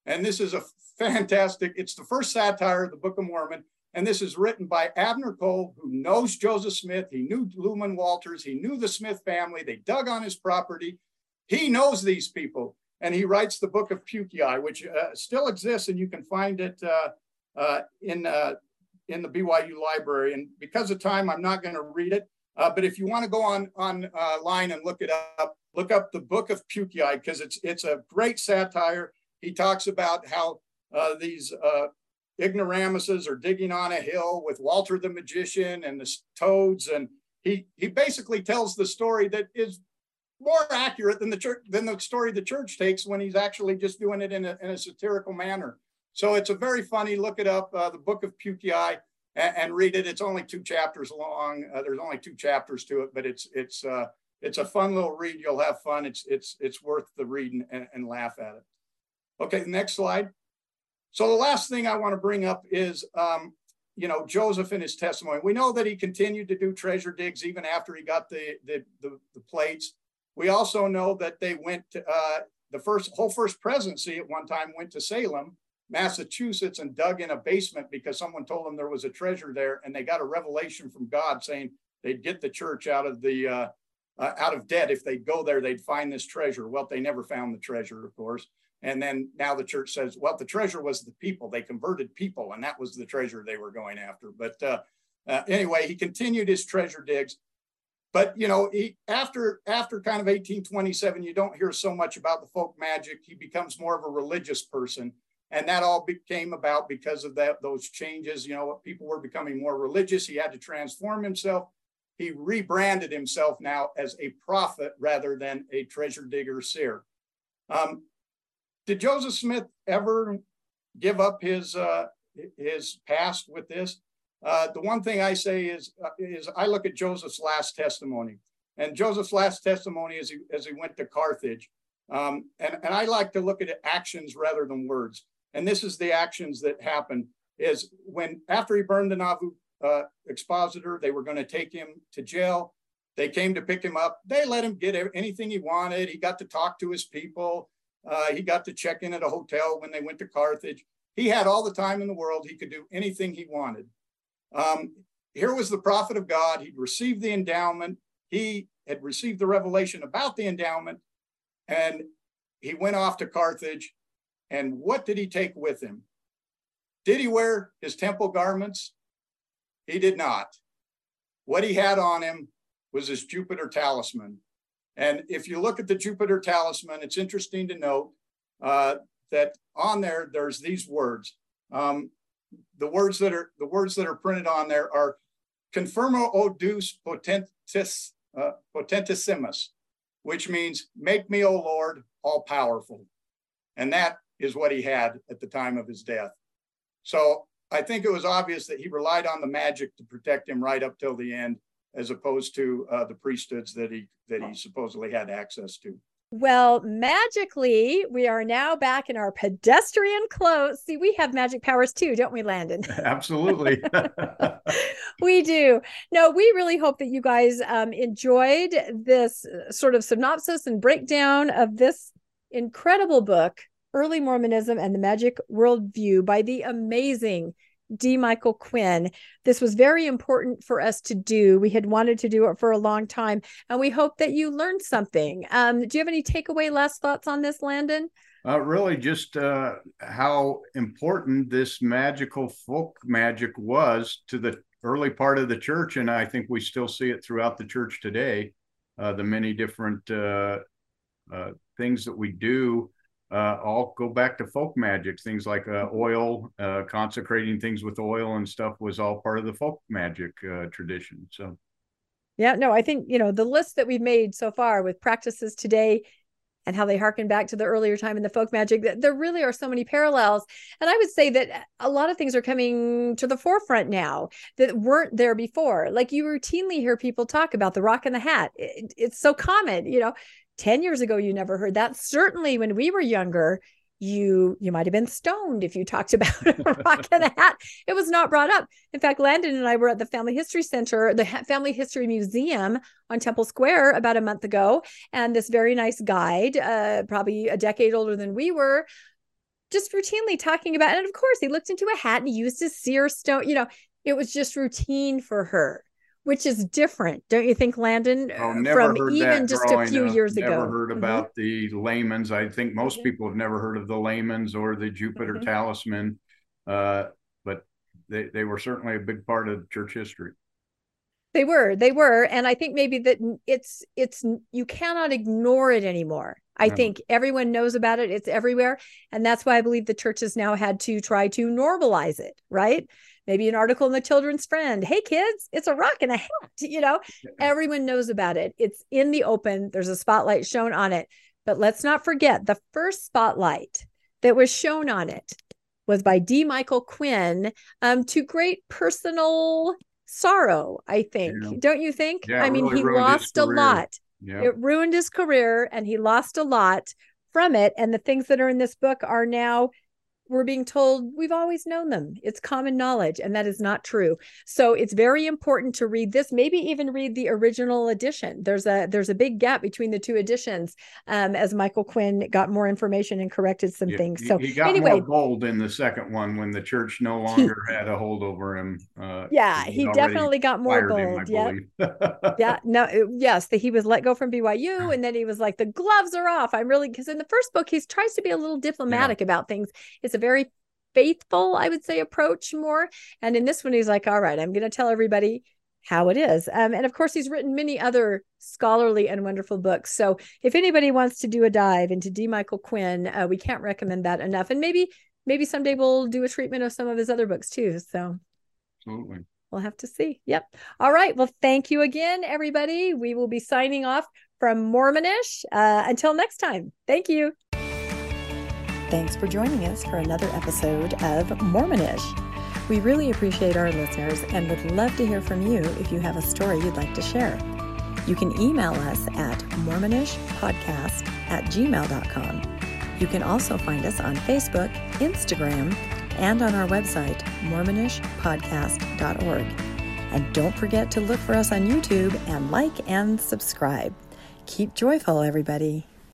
and this is a fantastic. It's the first satire of the Book of Mormon, and this is written by Abner Cole, who knows Joseph Smith. He knew Luman Walters. He knew the Smith family. They dug on his property. He knows these people, and he writes the book of Pukei, which uh, still exists, and you can find it uh, uh, in uh, in the BYU library. And because of time, I'm not going to read it. Uh, but if you want to go on online and look it up, look up the book of Pukei because it's it's a great satire. He talks about how uh, these ignoramuses are digging on a hill with Walter the magician and the toads, and he he basically tells the story that is more accurate than the church than the story the church takes when he's actually just doing it in a, in a satirical manner. So it's a very funny. Look it up, uh, the Book of Pukei, and, and, read it. It's only two chapters long. Uh, there's only two chapters to it, but it's it's uh, it's a fun little read. You'll have fun. It's it's it's worth the read and, and laugh at it. Okay, next slide. So the last thing I want to bring up is, um, you know, Joseph in his testimony. We know that he continued to do treasure digs even after he got the the, the, the plates. We also know that they went to, uh, the first whole first presidency at one time went to Salem, Massachusetts, and dug in a basement because someone told them there was a treasure there, and they got a revelation from God saying they'd get the church out of the uh, uh, out of debt if they'd go there, they'd find this treasure. Well, they never found the treasure, of course. And then now the church says, well, the treasure was the people. They converted people, and that was the treasure they were going after. But uh, uh, anyway, he continued his treasure digs. But you know, he, after after kind of 1827, you don't hear so much about the folk magic. He becomes more of a religious person, and that all became about because of that those changes. You know, people were becoming more religious. He had to transform himself. He rebranded himself now as a prophet rather than a treasure digger seer. Um, did Joseph Smith ever give up his uh, his past with this? Uh, the one thing I say is, uh, is I look at Joseph's last testimony, and Joseph's last testimony as he as he went to Carthage, um, and and I like to look at actions rather than words. And this is the actions that happened: is when after he burned the Nauvoo uh, expositor, they were going to take him to jail. They came to pick him up. They let him get anything he wanted. He got to talk to his people. Uh, he got to check in at a hotel when they went to Carthage. He had all the time in the world. He could do anything he wanted. Um, here was the prophet of God. He'd received the endowment. He had received the revelation about the endowment, and he went off to Carthage. And what did he take with him? Did he wear his temple garments? He did not. What he had on him was his Jupiter talisman. And if you look at the Jupiter talisman, it's interesting to note uh, that on there, there's these words. Um, the words that are the words that are printed on there are confirmo o deus potentis, uh, potentissimus, which means make me, O Lord, all powerful. And that is what he had at the time of his death. So I think it was obvious that he relied on the magic to protect him right up till the end, as opposed to uh, the priesthoods that he that he supposedly had access to. Well, magically, we are now back in our pedestrian clothes. See, we have magic powers too, don't we, Landon? Absolutely. we do. No, we really hope that you guys um, enjoyed this uh, sort of synopsis and breakdown of this incredible book, Early Mormonism and the Magic Worldview by the amazing D. Michael Quinn. This was very important for us to do. We had wanted to do it for a long time, and we hope that you learned something. Um, do you have any takeaway last thoughts on this, Landon? Uh, really, just uh, how important this magical folk magic was to the early part of the church, and I think we still see it throughout the church today. Uh, the many different uh, uh, things that we do uh, all go back to folk magic. Things like uh, oil, uh, consecrating things with oil and stuff was all part of the folk magic uh, tradition. So, yeah, no, I think you know the list that we've made so far with practices today and how they harken back to the earlier time in the folk magic. There really are so many parallels. And I would say that a lot of things are coming to the forefront now that weren't there before. Like you routinely hear people talk about the rock and the hat. It, it's so common, you know. 10 years ago you never heard that. Certainly when we were younger you you might have been stoned if you talked about a rock and a hat. It was not brought up. In fact landon and i were at the family history center the family history museum on temple square about a month ago. And this very nice guide uh, probably a decade older than we were just routinely talking about and of course he looked into a hat and used his seer stone you know it was just routine for her which is different, don't you think, Landon? Oh, from even just a few up. years never ago. Never heard mm-hmm. about the lamens. I think most mm-hmm. people have never heard of the lamens or the Jupiter mm-hmm. talisman, uh, but they, they were certainly a big part of church history. They were, they were, and I think maybe that it's it's you cannot ignore it anymore. I no. think everyone knows about it. It's everywhere, and that's why I believe the church has now had to try to normalize it, right? maybe an article in the children's friend. Hey kids it's a rock and a hat you know? Everyone knows about it. It's in the open. There's a spotlight shown on it. But let's not forget the first spotlight that was shown on it was by d. Michael quinn um, to great personal sorrow i think. Yeah. don't you think? Yeah, i mean really he lost a lot yeah. it ruined his career and he lost a lot from it and the things that are in this book are now we're being told we've always known them. It's common knowledge, and that is not true. So it's very important to read this, maybe even read the original edition. There's a there's a big gap between the two editions um, as Michael Quinn got more information and corrected some yeah, things. So he got anyway, more bold in the second one when the church no longer had a hold over him. Uh, yeah, he definitely got more bold. yeah, yeah. No, yes, the, he was let go from BYU, and then he was like, the gloves are off. I'm really because in the first book he tries to be a little diplomatic yeah. about things. It's a very faithful, I would say, approach more. And in this one, he's like, all right, I'm going to tell everybody how it is. Um, and of course, he's written many other scholarly and wonderful books. So if anybody wants to do a dive into D. Michael Quinn, uh, we can't recommend that enough. And maybe, maybe someday we'll do a treatment of some of his other books too. So absolutely. We'll have to see. Yep. All right. Well, thank you again, everybody. We will be signing off from Mormonish. Uh, until next time. Thank you. Thanks for joining us for another episode of Mormonish. We really appreciate our listeners and would love to hear from you if you have a story you'd like to share. You can email us at mormonishpodcast at gmail.com. You can also find us on Facebook, Instagram, and on our website, mormonishpodcast.org. And don't forget to look for us on YouTube and like and subscribe. Keep joyful, everybody.